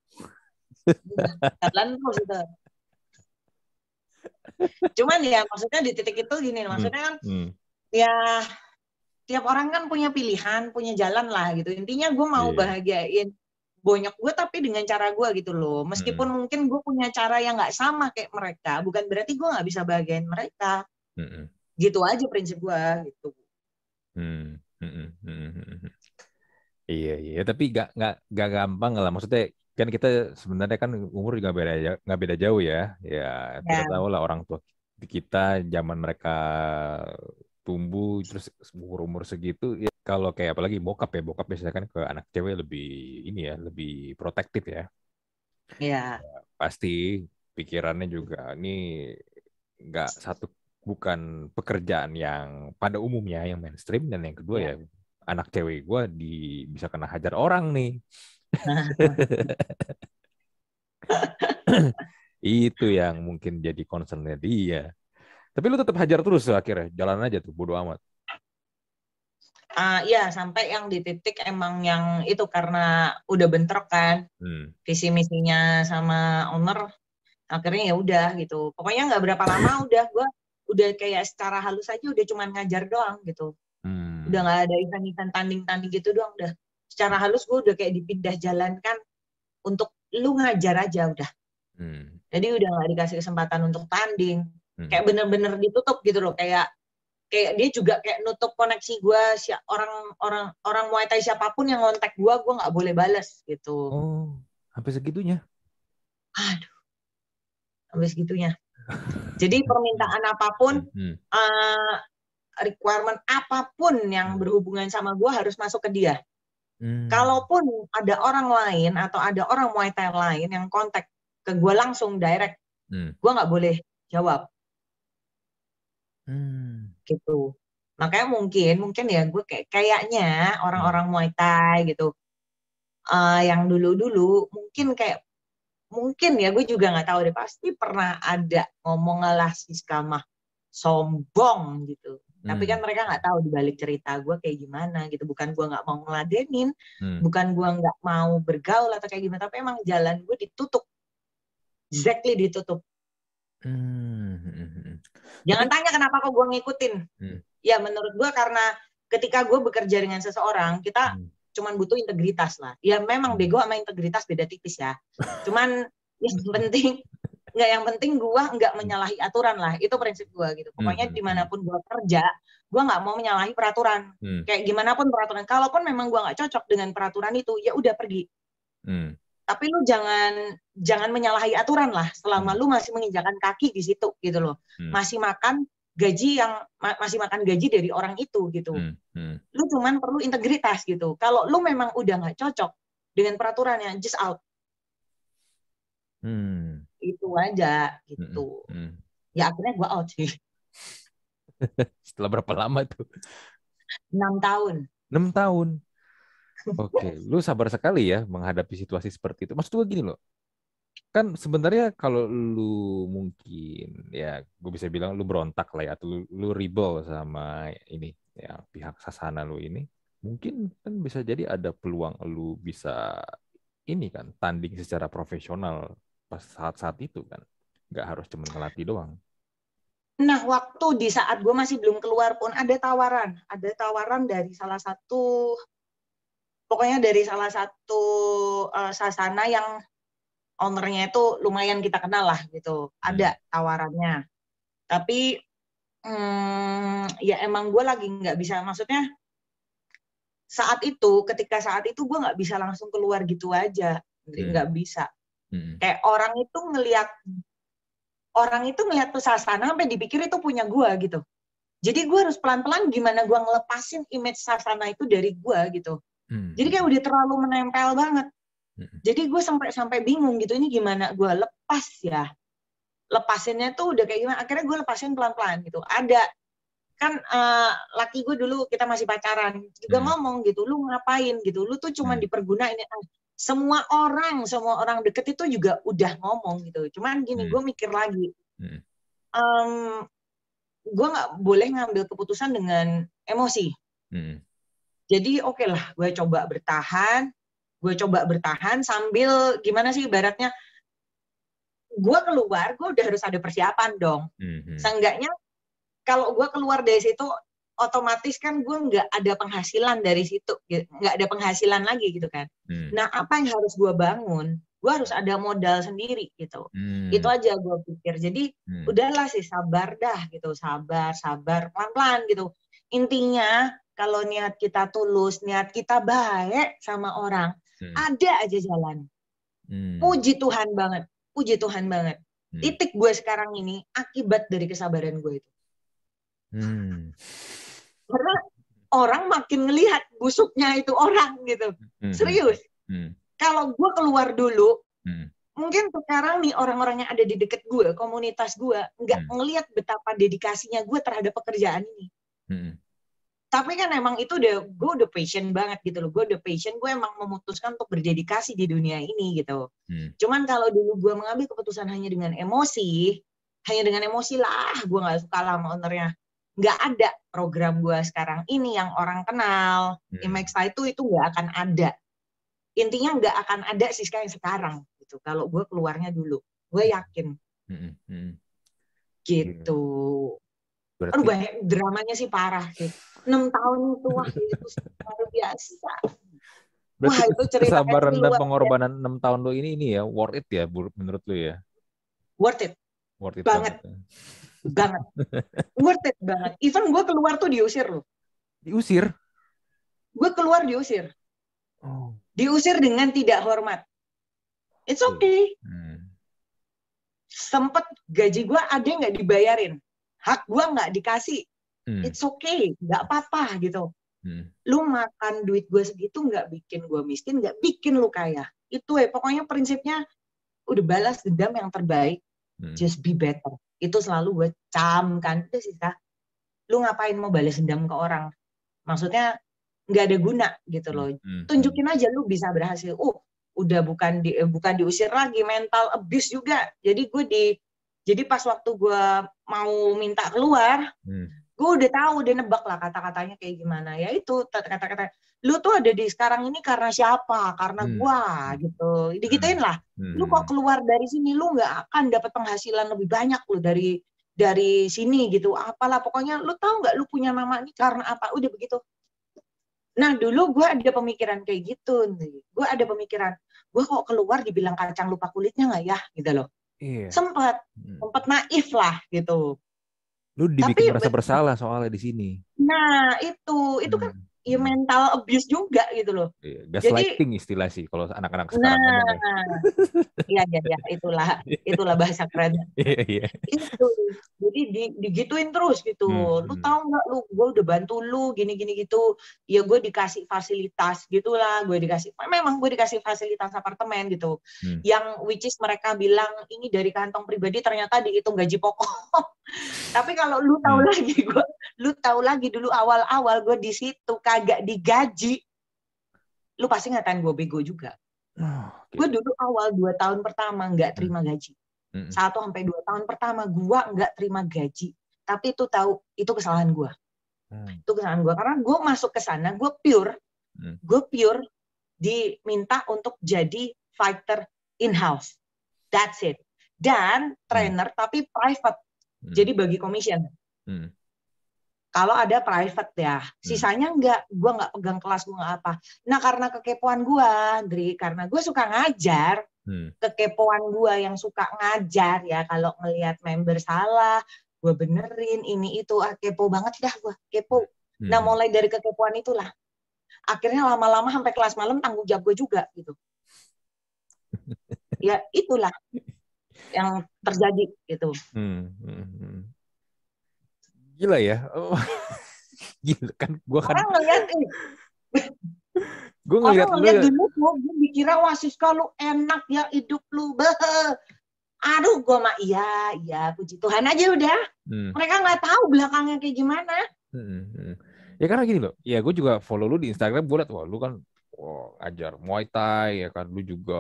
Speaker 1: jalan terus itu cuman ya maksudnya di titik itu gini maksudnya kan
Speaker 2: Hmm.
Speaker 1: ya tiap orang kan punya pilihan punya jalan lah gitu intinya gue mau
Speaker 2: Iya.
Speaker 1: bahagiain bonyok gue tapi dengan cara gue gitu loh. Meskipun mungkin gue punya cara yang nggak sama kayak mereka bukan berarti gue nggak bisa bahagiain mereka.
Speaker 2: Hmm.
Speaker 1: gitu aja prinsip gue gitu.
Speaker 2: Hmm, hmm, hmm, hmm, hmm, hmm. Iya iya. Tapi gak nggak nggak gampang lah. Maksudnya kan kita sebenarnya kan umur juga beda nggak beda jauh ya. Ya kita
Speaker 1: Ya.
Speaker 2: tahu lah orang tua kita zaman mereka tumbuh terus umur umur segitu ya kalau kayak apalagi bokap ya bokap biasanya kan ke anak cewek lebih ini ya lebih protektif ya.
Speaker 1: Ya
Speaker 2: pasti pikirannya juga ini nggak satu bukan pekerjaan yang pada umumnya yang mainstream dan yang kedua ya,
Speaker 1: Ya.
Speaker 2: anak cewek gue di bisa kena hajar orang nih. Itu yang mungkin jadi concernnya dia tapi lu tetap hajar terus akhirnya. Jalan aja tuh bodo amat.
Speaker 1: Ah, ya sampai yang di titik emang yang itu karena udah bentrok kan.
Speaker 2: Hmm.
Speaker 1: visi misinya sama owner akhirnya ya udah gitu. Pokoknya nggak berapa lama udah gue udah kayak secara halus aja udah cuman ngajar doang gitu.
Speaker 2: Hmm.
Speaker 1: udah nggak ada event-event tanding-tanding gitu doang udah. Secara halus gue udah kayak dipindah jalankan untuk lu ngajar aja udah.
Speaker 2: Hmm.
Speaker 1: jadi udah nggak dikasih kesempatan untuk tanding
Speaker 2: Hmm.
Speaker 1: kayak bener-bener ditutup gitu loh kayak kayak dia juga kayak nutup koneksi gue si orang orang orang Muay Thai siapa pun yang kontak gue gue nggak boleh balas gitu
Speaker 2: oh sampai segitunya
Speaker 1: aduh sampai segitunya jadi permintaan apa pun
Speaker 2: Hmm.
Speaker 1: eh, requirement apa pun yang berhubungan sama gue harus masuk ke dia
Speaker 2: Hmm.
Speaker 1: kalaupun ada orang lain atau ada orang Muay Thai lain yang kontak ke gue langsung direct
Speaker 2: Hmm.
Speaker 1: gue nggak boleh jawab
Speaker 2: Hmm.
Speaker 1: gitu. Makanya mungkin mungkin ya gue kayak kayaknya orang-orang Muay Thai gitu eh, yang dulu-dulu mungkin kayak mungkin ya gue juga nggak tahu deh pasti pernah ada ngomong lah si Skama sombong gitu. Tapi kan
Speaker 2: Hmm.
Speaker 1: mereka nggak tahu dibalik cerita gue kayak gimana gitu. Bukan gue nggak mau ngeladenin,
Speaker 2: Hmm.
Speaker 1: bukan gue nggak mau bergaul atau kayak gimana. Tapi emang jalan gue ditutup, exactly ditutup.
Speaker 2: Hmm. Hmm. Hmm.
Speaker 1: Jangan tanya kenapa kok gue ngikutin.
Speaker 2: Hmm.
Speaker 1: Ya menurut gue karena ketika gue bekerja dengan seseorang, kita
Speaker 2: Hmm.
Speaker 1: cuman butuh integritas lah. Ya memang bego sama integritas beda tipis ya. Cuman yang penting nggak yang penting gue nggak menyalahi aturan lah itu prinsip gue gitu pokoknya hmm. di mana pun gue kerja gue nggak mau menyalahi peraturan hmm. kayak gimana pun peraturan kalaupun memang gue nggak cocok dengan peraturan itu ya udah pergi hmm. Tapi lu jangan jangan menyalahi aturan lah selama hmm. lu masih menginjakan kaki di situ gitu loh hmm. masih makan gaji yang ma masih makan gaji dari orang itu gitu hmm. Hmm. lu cuman perlu integritas gitu kalau lu memang udah nggak cocok dengan peraturannya just out Hmm. Itu aja gitu. Hmm. Hmm. Ya akhirnya gue out sih.
Speaker 2: Setelah berapa lama tuh?
Speaker 1: Enam tahun.
Speaker 2: Enam tahun. Oke, okay. lu sabar sekali ya menghadapi situasi seperti itu. Maksud gue gini loh, kan sebenarnya kalau lu mungkin ya gue bisa bilang lu berontak lah ya atau lu, lu rebel sama ini ya pihak sasana lu ini mungkin kan bisa jadi ada peluang lu bisa ini kan tanding secara profesional pas saat-saat itu kan nggak harus cuma ngelatih doang
Speaker 1: nah waktu di saat gue masih belum keluar pun ada tawaran ada tawaran dari salah satu pokoknya dari salah satu uh, sasana yang ownernya itu lumayan kita kenal lah gitu ada hmm. tawarannya tapi hmm, ya emang gue lagi nggak bisa maksudnya saat itu ketika saat itu gue nggak bisa langsung keluar gitu aja nggak hmm. bisa Hmm. Kayak orang itu ngelihat orang itu ngelihat sasana sampai dipikir itu punya gua gitu. Jadi gue harus pelan-pelan gimana gue ngelepasin image sasana itu dari gue gitu. Hmm. Jadi kayak udah terlalu menempel banget. Hmm. Jadi gue sampai sampai bingung gitu ini gimana gue lepas ya. Lepasinnya tuh udah kayak gimana? Akhirnya gue lepasin pelan-pelan gitu. Ada kan uh, laki gue dulu kita masih pacaran juga hmm. ngomong gitu, lu ngapain gitu, lu tuh cuma hmm. dipergunain semua orang semua orang deket itu juga udah ngomong gitu cuman gini hmm. gue mikir lagi hmm. um, gue nggak boleh ngambil keputusan dengan emosi hmm. Jadi oke okay lah gue coba bertahan gue coba bertahan sambil gimana sih ibaratnya gue keluar gue udah harus ada persiapan dong hmm. hmm. seenggaknya kalau gue keluar dari situ otomatis kan gue nggak ada penghasilan dari situ nggak ada penghasilan lagi gitu kan hmm. nah apa yang harus gue bangun gue harus ada modal sendiri gitu hmm. itu aja gue pikir jadi hmm. udahlah sih sabar dah gitu sabar sabar pelan pelan gitu intinya kalau niat kita tulus niat kita baik sama orang hmm. ada aja jalan hmm. puji Tuhan banget puji Tuhan banget hmm. titik gue sekarang ini akibat dari kesabaran gue itu Hmm. Karena orang makin ngelihat busuknya itu orang gitu. Hmm. Serius. Hmm. Kalau gue keluar dulu, hmm. mungkin sekarang nih orang-orang yang ada di deket gue, komunitas gue, nggak hmm. ngelihat betapa dedikasinya gue terhadap pekerjaan ini. Hmm. Tapi kan emang itu udah gue udah passion banget gitu loh. Gue udah passion, gue emang memutuskan untuk berdedikasi di dunia ini gitu. Hmm. Cuman kalau dulu gue mengambil keputusan hanya dengan emosi, hanya dengan emosi lah, gue nggak suka lah sama ownernya nggak ada program gue sekarang ini yang orang kenal hmm. Imexa itu itu nggak akan ada intinya nggak akan ada sih sekarang sekarang gitu kalau gue keluarnya dulu gue yakin hmm. Hmm. gitu Berarti... Aduh banyak dramanya sih parah sih enam tahun itu wah itu luar biasa
Speaker 2: Berarti Wah, itu cerita kesabaran dan pengorbanan enam tahun lo ini ini ya worth it ya menurut lo ya?
Speaker 1: Worth it.
Speaker 2: Worth it
Speaker 1: banget. banget. Ya banget worth it banget even gue keluar tuh diusir loh
Speaker 2: diusir
Speaker 1: gue keluar diusir oh. diusir dengan tidak hormat it's okay hmm. sempet gaji gue ada nggak dibayarin hak gue nggak dikasih hmm. it's okay nggak apa-apa gitu. Hmm. lu makan duit gue segitu nggak bikin gue miskin nggak bikin lu kaya. Itu ya pokoknya prinsipnya udah balas dendam yang terbaik. Hmm. just be better. Itu selalu gue camkan itu sih kak. Lu ngapain mau balas dendam ke orang? Maksudnya nggak ada guna gitu loh. Hmm, hmm. tunjukin aja lu bisa berhasil. Uh udah bukan di eh, bukan diusir lagi mental abuse juga. Jadi gue di jadi pas waktu gue mau minta keluar hmm. gue udah tahu udah nebak lah kata-katanya kayak gimana. Ya itu kata-kata lu tuh ada di sekarang ini karena siapa? Karena hmm. gua gitu. Digituin lah. Hmm. lu kok keluar dari sini? Lu nggak akan dapat penghasilan lebih banyak lu dari dari sini gitu. Apalah pokoknya lu tahu nggak lu punya nama ini karena apa? Udah begitu. Nah dulu gue ada pemikiran kayak gitu, gue ada pemikiran, gue kok keluar dibilang kacang lupa kulitnya nggak ya, gitu loh.
Speaker 2: Iya.
Speaker 1: Sempet,
Speaker 2: Hmm.
Speaker 1: sempet naif lah gitu.
Speaker 2: Lu dibikin
Speaker 1: Tapi-
Speaker 2: merasa bersalah soalnya di sini.
Speaker 1: Nah itu, itu kan
Speaker 2: Hmm.
Speaker 1: Ya mental abuse juga gitu loh.
Speaker 2: Iya, gaslighting istilah sih kalau anak-anak sekarang
Speaker 1: Nah,
Speaker 2: ngomong ya.
Speaker 1: iya iya iya itulah itulah bahasa keren.
Speaker 2: Iya, iya.
Speaker 1: itu jadi di, digituin terus gitu
Speaker 2: Hmm,
Speaker 1: lu
Speaker 2: hmm.
Speaker 1: tahu nggak lu gue udah bantu lu gini gini gitu ya gue dikasih fasilitas gitulah gue dikasih memang gue dikasih fasilitas apartemen gitu
Speaker 2: Hmm.
Speaker 1: yang which is mereka bilang ini dari kantong pribadi ternyata dihitung gaji pokok tapi kalau lu tahu
Speaker 2: Hmm.
Speaker 1: lagi gue lu tahu lagi dulu awal awal gue di situ kagak digaji lu pasti ngatain gue bego juga
Speaker 2: Oh, oke.
Speaker 1: gue dulu awal dua tahun pertama nggak terima gaji
Speaker 2: Mm-mm.
Speaker 1: satu sampai dua tahun pertama gua nggak terima gaji tapi itu tahu itu kesalahan gua
Speaker 2: Hmm.
Speaker 1: itu kesalahan gua karena gua masuk ke sana gua pure
Speaker 2: Hmm.
Speaker 1: gua pure diminta untuk jadi fighter in house that's it dan trainer tapi private
Speaker 2: Hmm.
Speaker 1: jadi bagi commission
Speaker 2: Hmm.
Speaker 1: Kalau ada private ya. Sisanya enggak gua nggak pegang kelas gua nggak apa. Nah karena kekepoan gua Dri karena gua suka ngajar
Speaker 2: Hmm.
Speaker 1: kekepoan gua yang suka ngajar ya kalau ngelihat member salah gue benerin ini itu ah, kepo banget dah gua kepo.
Speaker 2: Hmm.
Speaker 1: nah mulai dari kekepoan itulah. Akhirnya lama-lama sampai kelas malam tanggung jawab gue juga gitu. Ya itulah yang terjadi gitu.
Speaker 2: Hmm, hmm, hmm. Gila ya. Oh. Gila kan gua kan
Speaker 1: orang ngeliat orang
Speaker 2: ngeliat lu
Speaker 1: ngeliat
Speaker 2: ya.
Speaker 1: dulu gue dikira wah Siska lu enak ya hidup lu beh aduh gue mah iya iya puji Tuhan aja udah
Speaker 2: Hmm,
Speaker 1: mereka nggak tahu belakangnya kayak gimana
Speaker 2: hmm, hmm. Ya karena gini loh. Ya gue juga follow lu di Instagram gue liat wah lu kan wah, ajar Muay Thai ya kan lu juga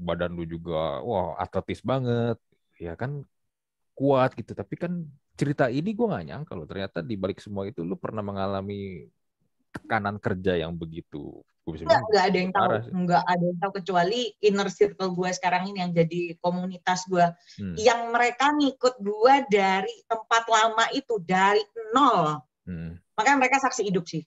Speaker 2: badan lu juga wah atletis banget. Ya kan kuat gitu. Tapi kan cerita ini gue gak nyangka loh ternyata di balik semua itu lu pernah mengalami tekanan kerja yang begitu. Gue bisa bilang
Speaker 1: nggak ada yang tahu.
Speaker 2: sih.
Speaker 1: nggak ada yang tahu kecuali inner circle gue sekarang ini yang jadi komunitas gue
Speaker 2: Hmm,
Speaker 1: yang mereka ngikut gue dari tempat lama itu dari nol.
Speaker 2: Hmm,
Speaker 1: makanya mereka saksi hidup sih.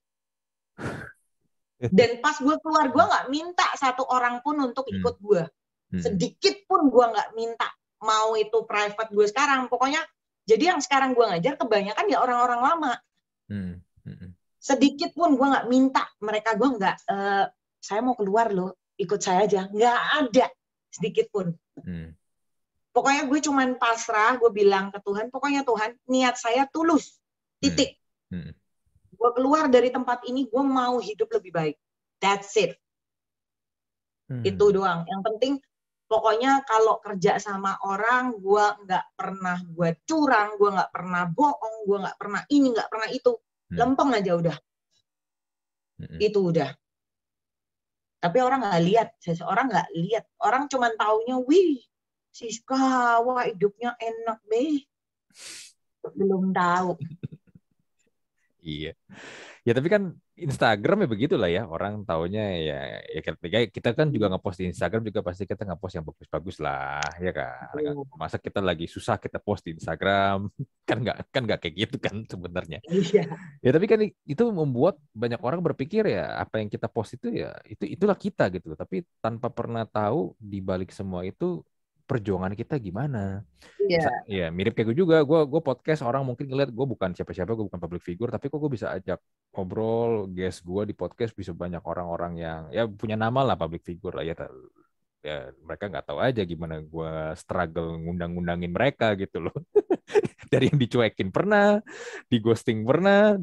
Speaker 1: Dan pas gue keluar gue nggak minta satu orang pun untuk
Speaker 2: Hmm.
Speaker 1: ikut gue
Speaker 2: hmm,
Speaker 1: sedikit pun gue nggak minta mau itu private gue sekarang. Pokoknya jadi yang sekarang gue ngajar kebanyakan ya orang-orang lama.
Speaker 2: Hmm, hmm,
Speaker 1: sedikit pun gue nggak minta mereka gue nggak "Eh, saya mau keluar loh ikut saya aja. Nggak ada sedikit pun.
Speaker 2: Hmm,
Speaker 1: pokoknya gue cuman pasrah gue bilang ke Tuhan pokoknya Tuhan niat saya tulus titik.
Speaker 2: hmm.
Speaker 1: gue keluar dari tempat ini gue mau hidup lebih baik. That's it.
Speaker 2: Hmm.
Speaker 1: itu doang. Yang penting pokoknya kalau kerja sama orang gue nggak pernah gue curang gue nggak pernah bohong gue nggak pernah ini nggak pernah itu
Speaker 2: Hmm.
Speaker 1: lempeng aja udah
Speaker 2: Hmm.
Speaker 1: itu udah tapi orang nggak lihat seseorang nggak lihat orang cuman taunya wih Siska wah hidupnya enak deh belum tahu
Speaker 2: Iya. Ya tapi kan Instagram ya begitulah ya orang taunya ya ya kita, kita kan juga ngepost di Instagram juga pasti kita ngepost yang bagus-bagus lah ya kan.
Speaker 1: Betul.
Speaker 2: Masa kita lagi susah kita post di Instagram kan nggak kan nggak kayak gitu kan sebenarnya.
Speaker 1: iya
Speaker 2: Ya tapi kan itu membuat banyak orang berpikir ya apa yang kita post itu ya itu itulah kita gitu. Tapi tanpa pernah tahu di balik semua itu perjuangan kita gimana.
Speaker 1: iya
Speaker 2: Iya, mirip kayak gue juga. Gue gue podcast orang mungkin ngeliat gue bukan siapa-siapa, gue bukan public figure, tapi kok gue bisa ajak ngobrol guest gue di podcast bisa banyak orang-orang yang ya punya nama lah public figure lah ya. Ya mereka nggak tahu aja gimana gue struggle ngundang-ngundangin mereka gitu loh. Dari yang dicuekin pernah, di ghosting pernah,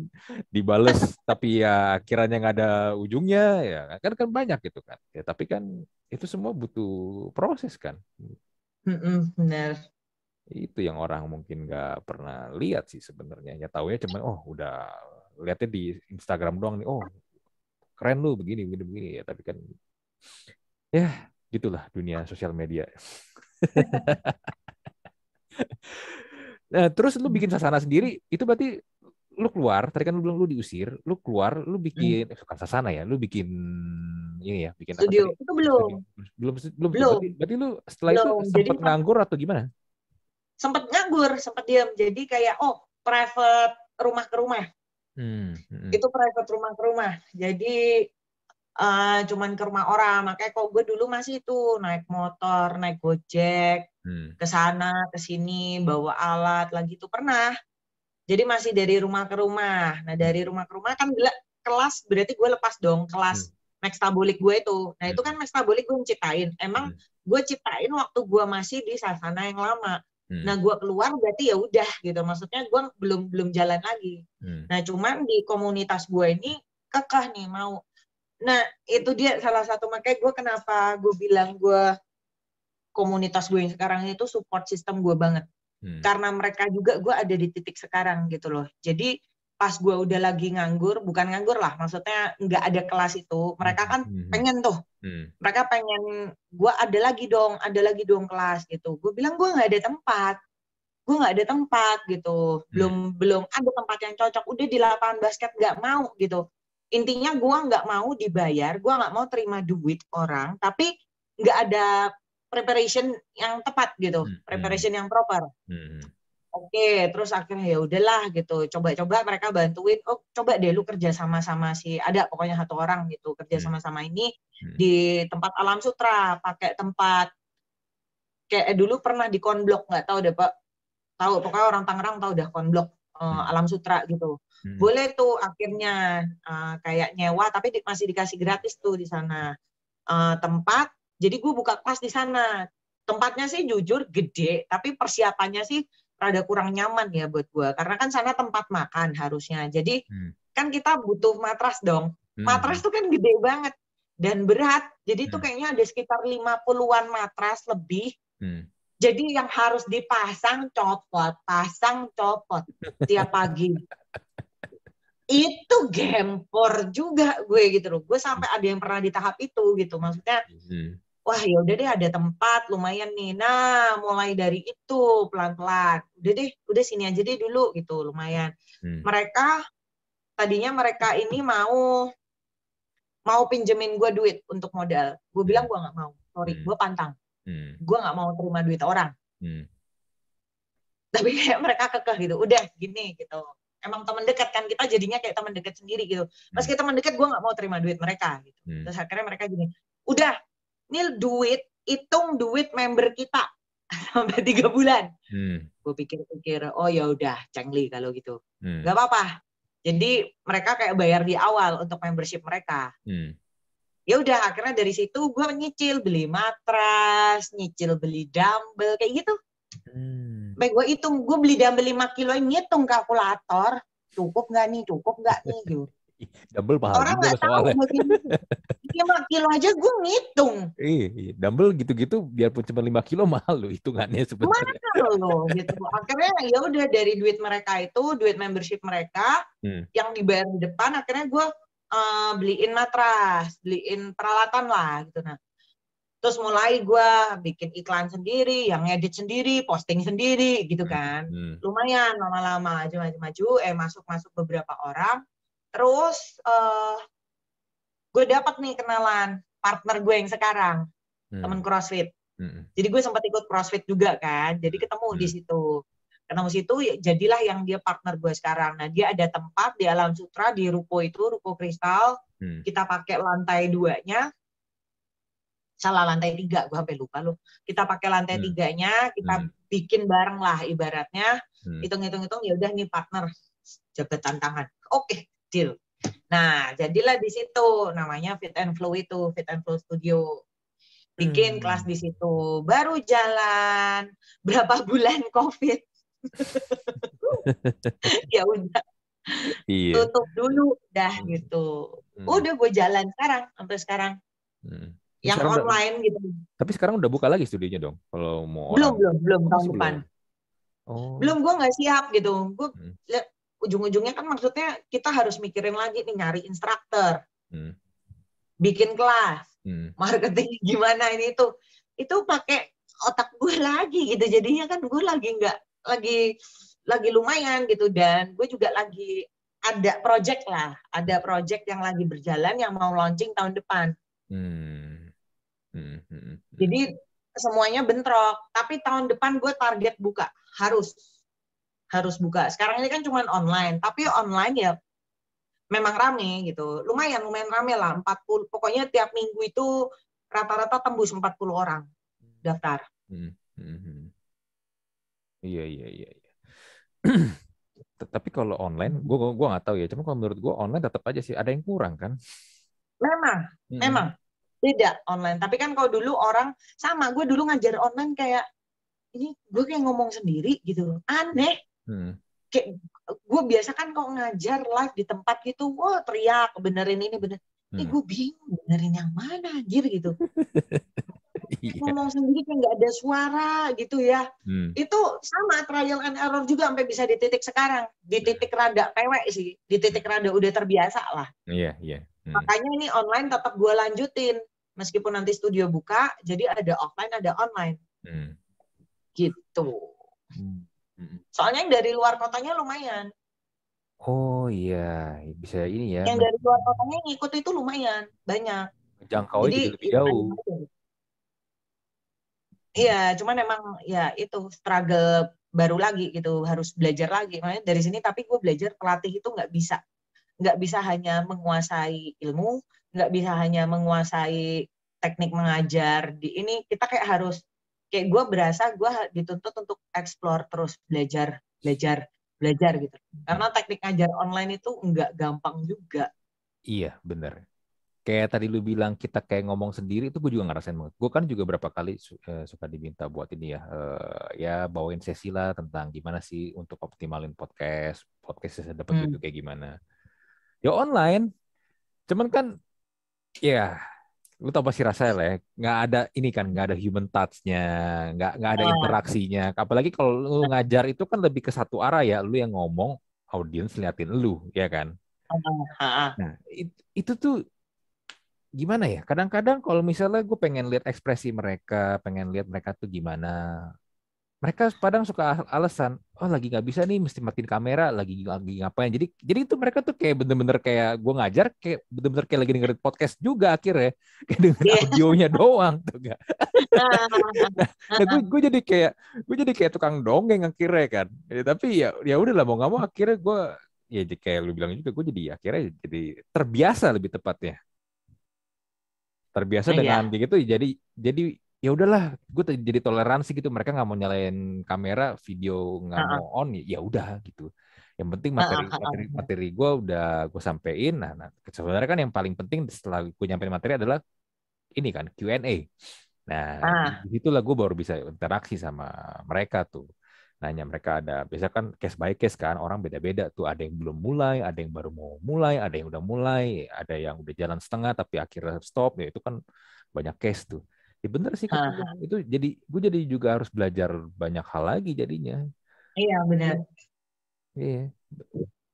Speaker 2: dibales tapi ya kiranya nggak ada ujungnya ya kan kan banyak gitu kan. Ya tapi kan itu semua butuh proses kan.
Speaker 1: Mm-mm, benar
Speaker 2: itu yang orang mungkin nggak pernah lihat sih sebenarnya. Ya tahu ya cuman oh udah lihatnya di Instagram doang nih. Oh keren lu begini begini begini. Ya tapi kan ya gitulah dunia sosial media. Nah terus lu bikin sasana sendiri itu berarti lu keluar tadi kan lu bilang lu diusir lu keluar lu bikin eh, bukan sasana ya lu bikin ini ya bikin apa
Speaker 1: studio
Speaker 2: tadi?
Speaker 1: itu belum
Speaker 2: belum belum
Speaker 1: Belum.
Speaker 2: berarti, berarti lu setelah itu
Speaker 1: Belum.
Speaker 2: sempat
Speaker 1: Jadi-
Speaker 2: nganggur atau gimana
Speaker 1: sempat nganggur sempat diam jadi kayak oh private rumah ke rumah
Speaker 2: Hmm, hmm.
Speaker 1: Itu private rumah ke rumah. Jadi uh, cuman ke rumah orang. Makanya kok gue dulu masih itu naik motor, naik gojek,
Speaker 2: Hmm.
Speaker 1: ke sana, ke sini, bawa alat lagi itu pernah. Jadi masih dari rumah ke rumah. Nah dari rumah ke rumah kan kelas berarti gue lepas dong kelas mextabolik gue itu. Nah itu kan mextabolik gue ciptain. Emang gue ciptain waktu gue masih di sasana yang lama.
Speaker 2: Hmm.
Speaker 1: Nah gue keluar berarti ya udah gitu. Maksudnya gue belum belum jalan lagi.
Speaker 2: Hmm.
Speaker 1: Nah cuman di komunitas gue ini kekeh nih mau. Nah itu dia salah satu makanya gue kenapa gue bilang gue komunitas gue yang sekarang itu support system gue banget.
Speaker 2: Hmm.
Speaker 1: Karena mereka juga gue ada di titik sekarang gitu loh. Jadi pas gue udah lagi nganggur, bukan nganggur lah, maksudnya nggak ada kelas itu, mereka kan
Speaker 2: Hmm.
Speaker 1: pengen tuh,
Speaker 2: Hmm.
Speaker 1: mereka pengen gue ada lagi dong, ada lagi dong kelas gitu. Gue bilang gue nggak ada tempat, gue nggak ada tempat gitu, belum belum ada tempat yang cocok. Udah di lapangan basket nggak mau gitu. Intinya gue nggak mau dibayar, gue nggak mau terima duit orang, tapi nggak ada preparation yang tepat gitu,
Speaker 2: Hmm.
Speaker 1: preparation yang proper.
Speaker 2: Hmm.
Speaker 1: Oke, terus akhirnya ya udahlah gitu. Coba-coba mereka bantuin. Oh, coba deh lu kerja sama sama si ada pokoknya satu orang gitu kerja
Speaker 2: Hmm.
Speaker 1: sama-sama ini
Speaker 2: Hmm.
Speaker 1: di tempat Alam Sutra, pakai tempat kayak eh, dulu pernah di Konblok nggak tahu deh Pak. Tahu pokoknya orang Tangerang tahu dah Konblok eh,
Speaker 2: Hmm.
Speaker 1: Alam Sutra gitu.
Speaker 2: Hmm.
Speaker 1: Boleh tuh akhirnya eh, kayak nyewa tapi di- masih dikasih gratis tuh di sana Eh, tempat. Jadi gue buka kelas di sana. Tempatnya sih jujur gede, tapi persiapannya sih rada kurang nyaman ya buat gue. Karena kan sana tempat makan harusnya. Jadi
Speaker 2: Hmm.
Speaker 1: kan kita butuh matras dong.
Speaker 2: Hmm.
Speaker 1: Matras tuh kan gede banget dan berat. Jadi tuh
Speaker 2: Hmm.
Speaker 1: kayaknya ada sekitar 50-an matras lebih.
Speaker 2: Hmm.
Speaker 1: Jadi yang harus dipasang copot, pasang copot tiap pagi. Itu gempor juga gue gitu loh. Gue sampai ada yang pernah di tahap itu gitu. Maksudnya
Speaker 2: Hmm.
Speaker 1: Wah ya udah deh ada tempat lumayan nih. Nah, mulai dari itu pelan-pelan. Udah deh, udah sini aja deh dulu gitu, lumayan.
Speaker 2: Hmm.
Speaker 1: Mereka tadinya mereka ini mau mau pinjemin gue duit untuk modal. Gue bilang gue nggak mau. Sorry,
Speaker 2: Hmm.
Speaker 1: gue pantang.
Speaker 2: Hmm.
Speaker 1: Gue nggak mau terima duit orang.
Speaker 2: Hmm.
Speaker 1: Tapi kayak mereka kekeh gitu. Udah gini gitu. Emang teman dekat kan kita jadinya kayak teman dekat sendiri gitu. Pas kita teman dekat gue nggak mau terima duit mereka gitu.
Speaker 2: Hmm.
Speaker 1: Terus akhirnya mereka gini, udah, ini duit, hitung duit member kita sampai tiga bulan.
Speaker 2: Hmm.
Speaker 1: Gue pikir-pikir, oh ya udah, cengli kalau gitu,
Speaker 2: Hmm.
Speaker 1: nggak apa-apa. Jadi mereka kayak bayar di awal untuk membership mereka.
Speaker 2: Hmm.
Speaker 1: Ya udah, akhirnya dari situ gue nyicil beli matras, nyicil beli dumbbell kayak gitu.
Speaker 2: Hmm.
Speaker 1: Baik gue hitung, gue beli dumbbell 5 kilo, ngitung kalkulator, cukup nggak nih, cukup nggak nih, gitu.
Speaker 2: Double mahal
Speaker 1: Orang nggak tahu bagaimana. 5 kilo aja gue ngitung.
Speaker 2: Iya, iya. Dumbbell gitu-gitu biarpun cuma 5 kilo mahal loh hitungannya sebenarnya.
Speaker 1: mahal loh gitu. Akhirnya ya udah dari duit mereka itu, duit membership mereka
Speaker 2: Hmm.
Speaker 1: yang dibayar di depan, akhirnya gue eh, beliin matras, beliin peralatan lah gitu. Nah, terus mulai gue bikin iklan sendiri, yang edit sendiri, posting sendiri gitu kan.
Speaker 2: Hmm.
Speaker 1: Lumayan lama-lama maju maju maju, eh masuk masuk beberapa orang. Terus eh gue dapat nih kenalan partner gue yang sekarang,
Speaker 2: Hmm.
Speaker 1: temen CrossFit.
Speaker 2: Hmm.
Speaker 1: Jadi gue sempat ikut CrossFit juga kan. Jadi ketemu di
Speaker 2: Hmm.
Speaker 1: situ. Ketemu situ ya jadilah yang dia partner gue sekarang. Nah, dia ada tempat di Alam Sutra di ruko itu, ruko kristal.
Speaker 2: Hmm.
Speaker 1: Kita pakai lantai duanya. Salah lantai tiga, gue sampai lupa loh. Kita pakai lantai
Speaker 2: Hmm.
Speaker 1: tiganya, kita
Speaker 2: Hmm.
Speaker 1: bikin bareng lah ibaratnya.
Speaker 2: Hmm.
Speaker 1: Hitung-hitung-hitung ya udah nih partner jabatan tangan. Oke, deal. Nah, jadilah di situ namanya Fit and Flow itu, Fit and Flow Studio bikin
Speaker 2: Hmm.
Speaker 1: kelas di situ baru jalan berapa bulan covid ya udah
Speaker 2: Iya.
Speaker 1: tutup dulu dah
Speaker 2: Hmm.
Speaker 1: gitu
Speaker 2: Hmm.
Speaker 1: udah gue jalan sekarang sampai sekarang
Speaker 2: Hmm.
Speaker 1: yang
Speaker 2: Sekarang udah-
Speaker 1: online gitu
Speaker 2: Tapi sekarang udah buka lagi studionya dong. Kalau mau
Speaker 1: belum
Speaker 2: orang.
Speaker 1: belum belum tahun depan
Speaker 2: belum. Oh.
Speaker 1: belum gue nggak siap gitu gue
Speaker 2: Hmm.
Speaker 1: Ujung-ujungnya kan maksudnya kita harus mikirin lagi nih nyari instruktur
Speaker 2: Hmm.
Speaker 1: bikin kelas
Speaker 2: Hmm.
Speaker 1: marketing gimana ini itu itu pakai otak gue lagi gitu jadinya kan gue lagi nggak lagi lagi lumayan gitu dan gue juga lagi ada project lah ada project yang lagi berjalan yang mau launching tahun depan
Speaker 2: Hmm. Hmm. Hmm. Hmm.
Speaker 1: jadi semuanya bentrok tapi tahun depan gue target buka harus harus buka sekarang ini kan cuma online tapi online ya memang rame gitu. Lumayan, lumayan rame lah. 40, pokoknya tiap minggu itu rata-rata tembus 40 orang daftar.
Speaker 2: Hmm. Hmm. hmm. Iya iya iya. iya. Tapi kalau online, gue gua nggak tahu ya. Cuma kalau menurut gue online tetap aja sih ada yang kurang kan.
Speaker 1: Memang, hmm. memang tidak online. Tapi kan kalau dulu orang sama, gue dulu ngajar online kayak ini gue kayak ngomong sendiri gitu, aneh. Hmm. Kayak gue biasa kan kalau ngajar live di tempat gitu, wah teriak benerin ini bener. Ini hmm. gue bingung benerin yang mana anjir gitu. iya. ngomong sendiri kayak nggak ada suara gitu ya. Hmm. Itu sama trial and error juga sampai bisa di titik sekarang. Di iya. titik rada pewek sih, di titik rada udah terbiasa lah.
Speaker 2: Iya, iya.
Speaker 1: Hmm. Makanya ini online tetap gue lanjutin. Meskipun nanti studio buka, jadi ada offline, ada online. Hmm. Gitu. Hmm. Soalnya yang dari luar kotanya lumayan.
Speaker 2: Oh iya, bisa ini ya.
Speaker 1: Yang dari luar kotanya ngikut itu lumayan, banyak.
Speaker 2: Jangkau jadi lebih jauh.
Speaker 1: Iya, cuman emang ya itu struggle baru lagi gitu, harus belajar lagi. Makanya dari sini tapi gue belajar pelatih itu nggak bisa, nggak bisa hanya menguasai ilmu, nggak bisa hanya menguasai teknik mengajar. Di ini kita kayak harus kayak gue berasa gue dituntut untuk explore terus belajar, belajar, belajar gitu. Karena teknik ngajar online itu nggak gampang juga.
Speaker 2: Iya, benar kayak tadi lu bilang kita kayak ngomong sendiri itu gue juga ngerasain banget. Gue kan juga berapa kali uh, suka diminta buat ini ya, uh, ya bawain sesi lah tentang gimana sih untuk optimalin podcast, podcast saya dapat hmm. gitu kayak gimana. Ya online, cuman kan ya lu tau pasti rasanya lah ya, nggak ada ini kan nggak ada human touch-nya, nggak nggak ada ah. interaksinya. Apalagi kalau lu ngajar itu kan lebih ke satu arah ya, lu yang ngomong, audiens liatin lu, ya kan. Ah, ah, nah itu, itu tuh gimana ya? Kadang-kadang kalau misalnya gue pengen lihat ekspresi mereka, pengen lihat mereka tuh gimana. Mereka padang suka alasan, oh lagi nggak bisa nih, mesti matiin kamera, lagi lagi ngapain. Jadi jadi itu mereka tuh kayak bener-bener kayak gue ngajar, kayak bener-bener kayak lagi dengerin podcast juga akhirnya, kayak denger yeah. audionya doang tuh gak. nah, nah gue gue jadi kayak gue jadi kayak tukang dongeng akhirnya kan. Ya, tapi ya ya udah lah mau nggak mau akhirnya gue ya kayak lu bilang juga gue jadi akhirnya jadi terbiasa lebih tepatnya terbiasa nah, dengan iya. gitu jadi jadi ya udahlah gue jadi toleransi gitu. Mereka nggak mau nyalain kamera video nggak mau on ya udah gitu. Yang penting materi materi materi gue udah gue sampein. Nah, nah sebenarnya kan yang paling penting setelah gue nyampein materi adalah ini kan Q&A nah uh. di situlah gue baru bisa interaksi sama mereka tuh. Nanya mereka ada biasa kan case by case kan orang beda-beda tuh. Ada yang belum mulai ada yang baru mau mulai ada yang udah mulai ada yang udah jalan setengah tapi akhirnya stop. Ya itu kan banyak case tuh ya bener sih kan itu jadi gue jadi juga harus belajar banyak hal lagi jadinya.
Speaker 1: Iya benar
Speaker 2: iya.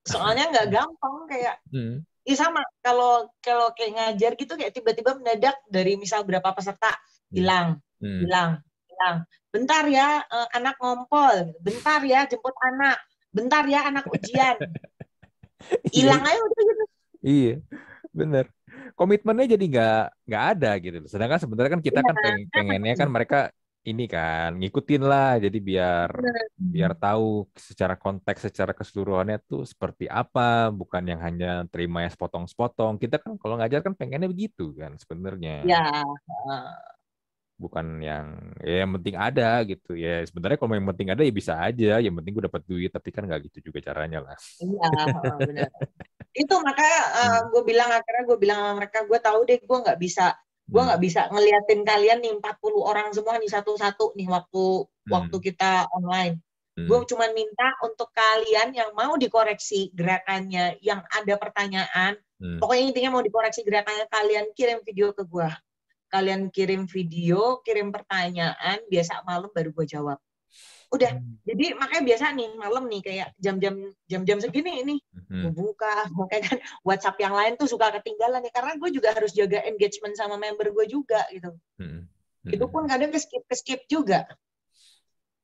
Speaker 1: Soalnya nggak gampang kayak hmm. ya sama. Kalau kalau kayak ngajar gitu kayak tiba-tiba mendadak dari misal berapa peserta hmm. hilang hmm. hilang hilang. Bentar ya uh, anak ngompol. Bentar ya jemput anak. Bentar ya anak ujian. Hilang aja udah gitu.
Speaker 2: Iya bener komitmennya jadi nggak nggak ada gitu sedangkan sebenarnya kan kita ya, kan peng pengennya kan mereka ini kan ngikutin lah. Jadi biar bener. biar tahu secara konteks secara keseluruhannya tuh seperti apa. Bukan yang hanya terima ya sepotong-sepotong. Kita kan kalau ngajar kan pengennya begitu kan sebenarnya.
Speaker 1: Ya
Speaker 2: bukan yang ya yang penting ada gitu ya sebenarnya kalau yang penting ada ya bisa aja yang penting gue dapat duit tapi kan nggak gitu juga caranya lah
Speaker 1: iya benar itu makanya uh, hmm. gue bilang akhirnya gue bilang sama mereka gue tahu deh gue nggak bisa gue nggak hmm. bisa ngeliatin kalian nih 40 orang semua nih satu-satu nih waktu hmm. waktu kita online hmm. gue cuma minta untuk kalian yang mau dikoreksi gerakannya yang ada pertanyaan hmm. pokoknya intinya mau dikoreksi gerakannya kalian kirim video ke gue kalian kirim video, kirim pertanyaan, biasa malam baru gue jawab. Udah, hmm. jadi makanya biasa nih malam nih kayak jam-jam jam-jam segini ini hmm. gue buka, makanya kan WhatsApp yang lain tuh suka ketinggalan nih karena gue juga harus jaga engagement sama member gue juga gitu. Hmm. Hmm. Itu pun kadang ke skip ke skip juga.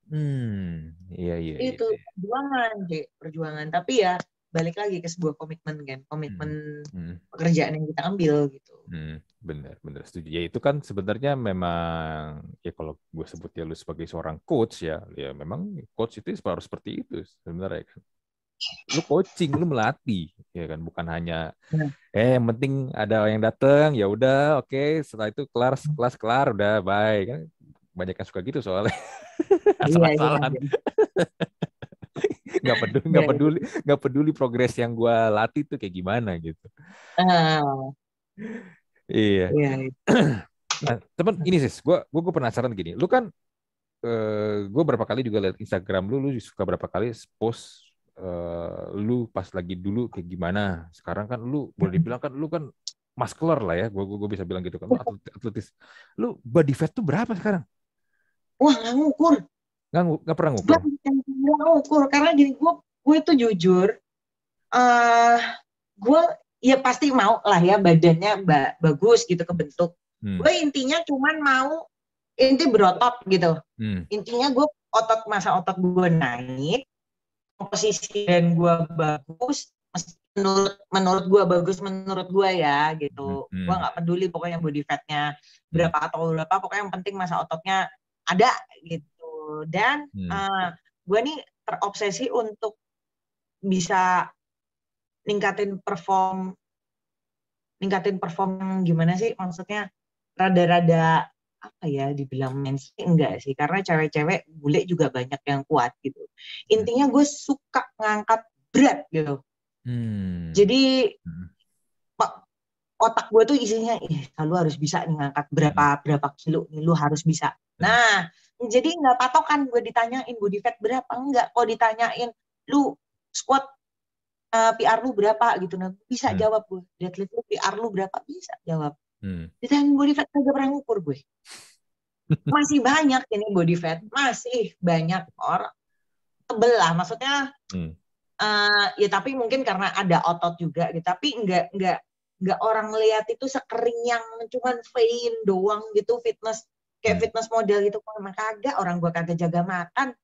Speaker 2: Hmm, iya iya. iya
Speaker 1: Itu iya. perjuangan, deh, perjuangan. Tapi ya balik lagi ke sebuah komitmen kan, komitmen hmm. Hmm. pekerjaan yang kita ambil gitu.
Speaker 2: Hmm. Benar, benar setuju. Ya itu kan sebenarnya memang ya kalau gue sebut ya lu sebagai seorang coach ya, ya memang coach itu harus seperti itu sebenarnya kan. lu coaching, lu melatih, ya kan? Bukan hanya
Speaker 1: Ya.
Speaker 2: eh yang penting ada yang datang, ya udah, oke. Setelah itu kelas kelas kelar, udah bye kan? Banyak yang suka gitu soalnya.
Speaker 1: Iya, iya,
Speaker 2: Asal-asalan.
Speaker 1: iya.
Speaker 2: Nggak peduli nggak peduli nggak peduli progres yang gua latih tuh kayak gimana gitu.
Speaker 1: Ah,
Speaker 2: iya.
Speaker 1: Iya, iya.
Speaker 2: nah, temen ini sih gua, gua penasaran gini. Lu kan eh gua berapa kali juga lihat Instagram lu lu suka berapa kali post eh, lu pas lagi dulu kayak gimana. Sekarang kan lu boleh dibilang kan lu kan muscular lah ya gua, gua bisa bilang gitu kan. Lu atlet- atletis. Lu body fat tuh berapa sekarang?
Speaker 1: Wah, nggak ngukur.
Speaker 2: Nggak nggak pernah ngukur
Speaker 1: nggak ngukur karena gini gue gue itu jujur, eh gue ya pasti mau lah ya badannya ba- bagus gitu kebentuk.
Speaker 2: hmm.
Speaker 1: Gue intinya cuman mau inti berotot gitu.
Speaker 2: Hmm.
Speaker 1: Intinya gue otot masa otot gue naik, posisi dan gue bagus. Menurut menurut gue bagus menurut gue ya gitu.
Speaker 2: Hmm.
Speaker 1: Gue nggak peduli pokoknya body fatnya berapa atau berapa. Pokoknya yang penting masa ototnya ada gitu. Dan
Speaker 2: Hmm.
Speaker 1: gue nih terobsesi untuk bisa ningkatin perform ningkatin perform gimana sih? Maksudnya rada-rada apa ya dibilang mens enggak sih. Karena cewek-cewek bule juga banyak yang kuat gitu. Intinya gue suka ngangkat berat gitu.
Speaker 2: Hmm.
Speaker 1: jadi
Speaker 2: Hmm.
Speaker 1: otak gue tuh isinya ih lu harus bisa nih ngangkat berapa berapa kilo nih lu harus bisa. Nah jadi nggak patokan gue ditanyain body fat berapa? Enggak. Kok ditanyain lu squat eh, PR lu berapa? Gitu. Nah bisa
Speaker 2: Hmm.
Speaker 1: jawab gue. Deadlift lu PR lu berapa? Bisa jawab.
Speaker 2: Hmm.
Speaker 1: ditanyain body fat kagak pernah ngukur gue? Masih banyak ini body fat. Masih banyak orang. Tebel lah maksudnya
Speaker 2: Hmm.
Speaker 1: eh, ya tapi mungkin karena ada otot juga gitu. Tapi enggak enggak enggak orang lihat itu sekering yang cuman vein doang gitu fitness kayak
Speaker 2: Hmm.
Speaker 1: fitness model gitu emang kagak orang gua kagak jaga makan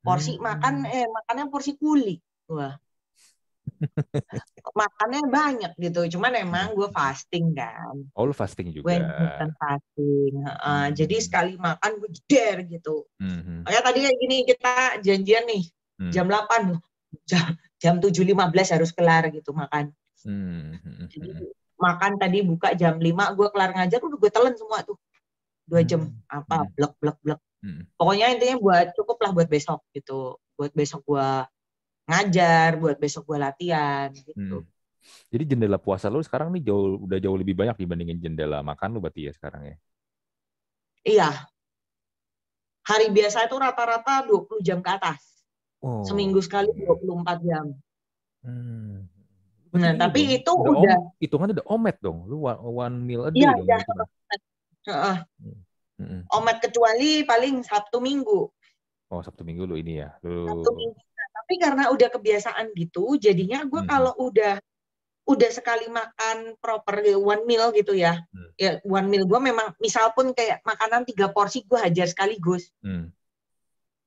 Speaker 1: porsi
Speaker 2: Hmm.
Speaker 1: makan eh makannya porsi kuli gua makannya banyak gitu cuman emang gue fasting kan
Speaker 2: Oh, lu fasting
Speaker 1: gue
Speaker 2: juga.
Speaker 1: intermittent fasting Heeh,
Speaker 2: Hmm.
Speaker 1: jadi sekali makan gue jeder gitu
Speaker 2: Mhm.
Speaker 1: kayak tadi kayak gini kita janjian nih
Speaker 2: Hmm.
Speaker 1: jam 8 jam jam 7.15 harus kelar gitu makan
Speaker 2: Hmm, hmm,
Speaker 1: jadi
Speaker 2: hmm.
Speaker 1: makan tadi buka jam 5 gue kelar ngajar udah gue telan semua tuh dua jam
Speaker 2: Hmm.
Speaker 1: apa
Speaker 2: Hmm.
Speaker 1: blek blek blek
Speaker 2: Hmm.
Speaker 1: pokoknya intinya buat cukup lah buat besok gitu buat besok gue ngajar buat besok gue latihan gitu
Speaker 2: Hmm. Jadi jendela puasa lu sekarang nih jauh udah jauh lebih banyak dibandingin jendela makan lu berarti ya sekarang ya.
Speaker 1: iya hari biasa itu rata-rata 20 jam ke atas
Speaker 2: Oh.
Speaker 1: seminggu sekali 24 jam
Speaker 2: Hmm.
Speaker 1: Nah, tapi itu
Speaker 2: om-
Speaker 1: udah
Speaker 2: hitungannya udah omet dong. Lu one, one meal a day
Speaker 1: Iya,
Speaker 2: dong. Mm-mm.
Speaker 1: omet kecuali paling Sabtu Minggu
Speaker 2: Oh, Sabtu Minggu lu ini ya. Lu
Speaker 1: Sabtu Minggu Nah, tapi karena udah kebiasaan gitu jadinya gue
Speaker 2: Hmm.
Speaker 1: kalau udah udah sekali makan proper ya, one meal gitu ya
Speaker 2: Hmm.
Speaker 1: ya one meal gue memang misal pun kayak makanan tiga porsi gue hajar sekaligus
Speaker 2: Hmm.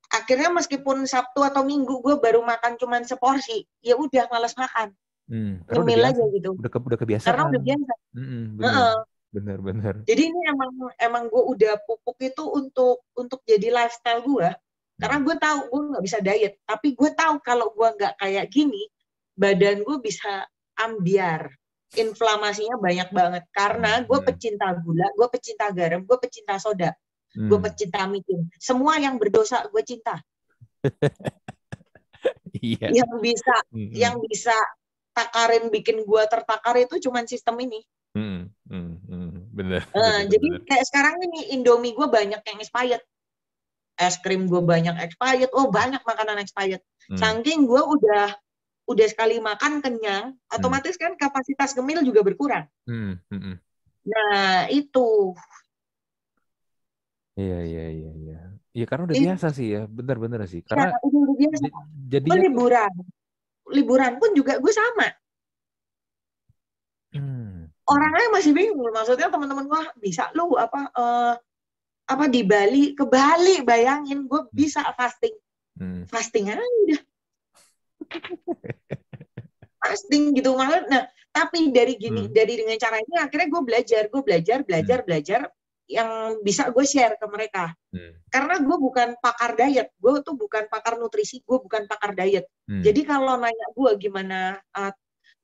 Speaker 1: akhirnya meskipun Sabtu atau Minggu gue baru makan cuman seporsi ya udah males makan
Speaker 2: Hmm. Udah
Speaker 1: ngemil aja gitu
Speaker 2: Udah, ke, udah kebiasaan.
Speaker 1: karena udah biasa
Speaker 2: bener,
Speaker 1: Heeh.
Speaker 2: bener, bener.
Speaker 1: jadi ini emang emang gue udah pupuk itu untuk untuk jadi lifestyle gue karena gue tahu gue nggak bisa diet tapi gue tahu kalau gue nggak kayak gini badan gue bisa ambiar inflamasinya banyak banget karena gue
Speaker 2: Hmm.
Speaker 1: pecinta gula gue pecinta garam gue pecinta soda
Speaker 2: Hmm.
Speaker 1: gue pecinta micin semua yang berdosa gue cinta
Speaker 2: Iya.
Speaker 1: yang bisa
Speaker 2: Mm-mm.
Speaker 1: yang bisa takarin bikin gue tertakar itu cuman sistem ini
Speaker 2: Mm, mm, mm, bener.
Speaker 1: Eh,
Speaker 2: bener,
Speaker 1: jadi
Speaker 2: bener.
Speaker 1: kayak sekarang ini Indomie gue banyak yang expired es krim gue banyak expired oh banyak makanan expired
Speaker 2: Hmm.
Speaker 1: saking gue udah udah sekali makan kenyang otomatis kan kapasitas gemil juga berkurang
Speaker 2: Hmm, mm, mm.
Speaker 1: nah itu
Speaker 2: Iya, iya, iya, iya. Iya, karena udah
Speaker 1: Iya.
Speaker 2: biasa sih ya, bener-bener sih.
Speaker 1: ya,
Speaker 2: Karena
Speaker 1: udah, udah biasa
Speaker 2: j-
Speaker 1: gue
Speaker 2: jadinya tuh,
Speaker 1: liburan liburan pun juga gue sama
Speaker 2: hmm,
Speaker 1: orangnya masih bingung maksudnya teman-teman gue bisa lu apa eh, apa di Bali ke Bali bayangin gue bisa fasting
Speaker 2: hmm,
Speaker 1: fasting aja udah fasting gitu malah nah tapi dari gini
Speaker 2: Hmm.
Speaker 1: dari dengan cara ini akhirnya gue belajar gue belajar belajar belajar yang bisa gue share ke mereka.
Speaker 2: Hmm.
Speaker 1: Karena gue bukan pakar diet, gue tuh bukan pakar nutrisi, gue bukan pakar diet.
Speaker 2: Hmm.
Speaker 1: Jadi kalau nanya gue gimana, uh,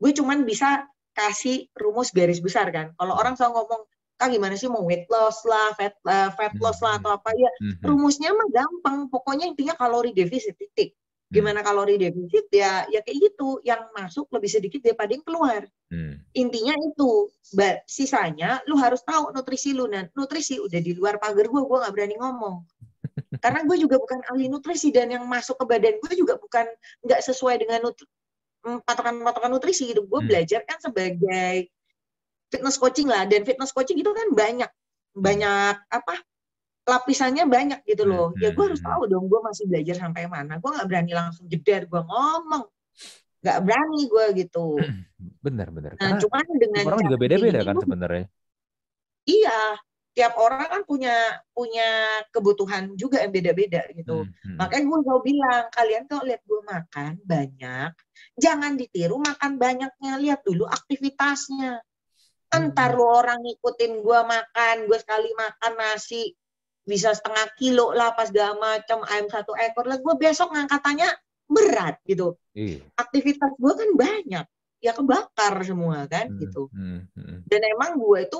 Speaker 1: gue cuman bisa kasih rumus garis besar kan. Kalau orang selalu ngomong, kak gimana sih mau weight loss lah, fat, uh, fat loss lah atau apa ya,
Speaker 2: Hmm.
Speaker 1: rumusnya mah gampang. Pokoknya intinya kalori defisit titik. Gimana kalori defisit ya, ya kayak gitu. Yang masuk lebih sedikit daripada yang keluar
Speaker 2: Hmm.
Speaker 1: intinya itu sisanya lu harus tahu nutrisi lu nah nutrisi udah di luar pagar gue gue nggak berani ngomong karena gue juga bukan ahli nutrisi dan yang masuk ke badan gue juga bukan nggak sesuai dengan nut- mm, patokan-patokan nutrisi gitu. Gue
Speaker 2: Hmm.
Speaker 1: belajar kan sebagai fitness coaching lah. Dan fitness coaching itu kan banyak. Banyak apa lapisannya banyak gitu loh. Ya gue harus
Speaker 2: Hmm.
Speaker 1: tahu dong gue masih belajar sampai mana. Gue nggak berani langsung jeder. Gue ngomong. Nggak berani gue gitu.
Speaker 2: Benar, benar.
Speaker 1: Nah,
Speaker 2: Karena
Speaker 1: cuman dengan
Speaker 2: orang juga beda-beda kan
Speaker 1: gini,
Speaker 2: sebenarnya.
Speaker 1: Iya, tiap orang kan punya punya kebutuhan juga yang beda-beda gitu.
Speaker 2: Hmm, hmm.
Speaker 1: Makanya gue selalu bilang, kalian kalau lihat gue makan banyak, jangan ditiru makan banyaknya, lihat dulu aktivitasnya. Entar
Speaker 2: Hmm.
Speaker 1: lu orang ngikutin gue makan, gue sekali makan nasi bisa setengah kilo lah pas segala macam ayam satu ekor lah gue besok ngangkatannya berat gitu
Speaker 2: Iya.
Speaker 1: aktivitas gue kan banyak ya kebakar semua kan
Speaker 2: Hmm,
Speaker 1: gitu
Speaker 2: hmm, hmm.
Speaker 1: dan emang gue itu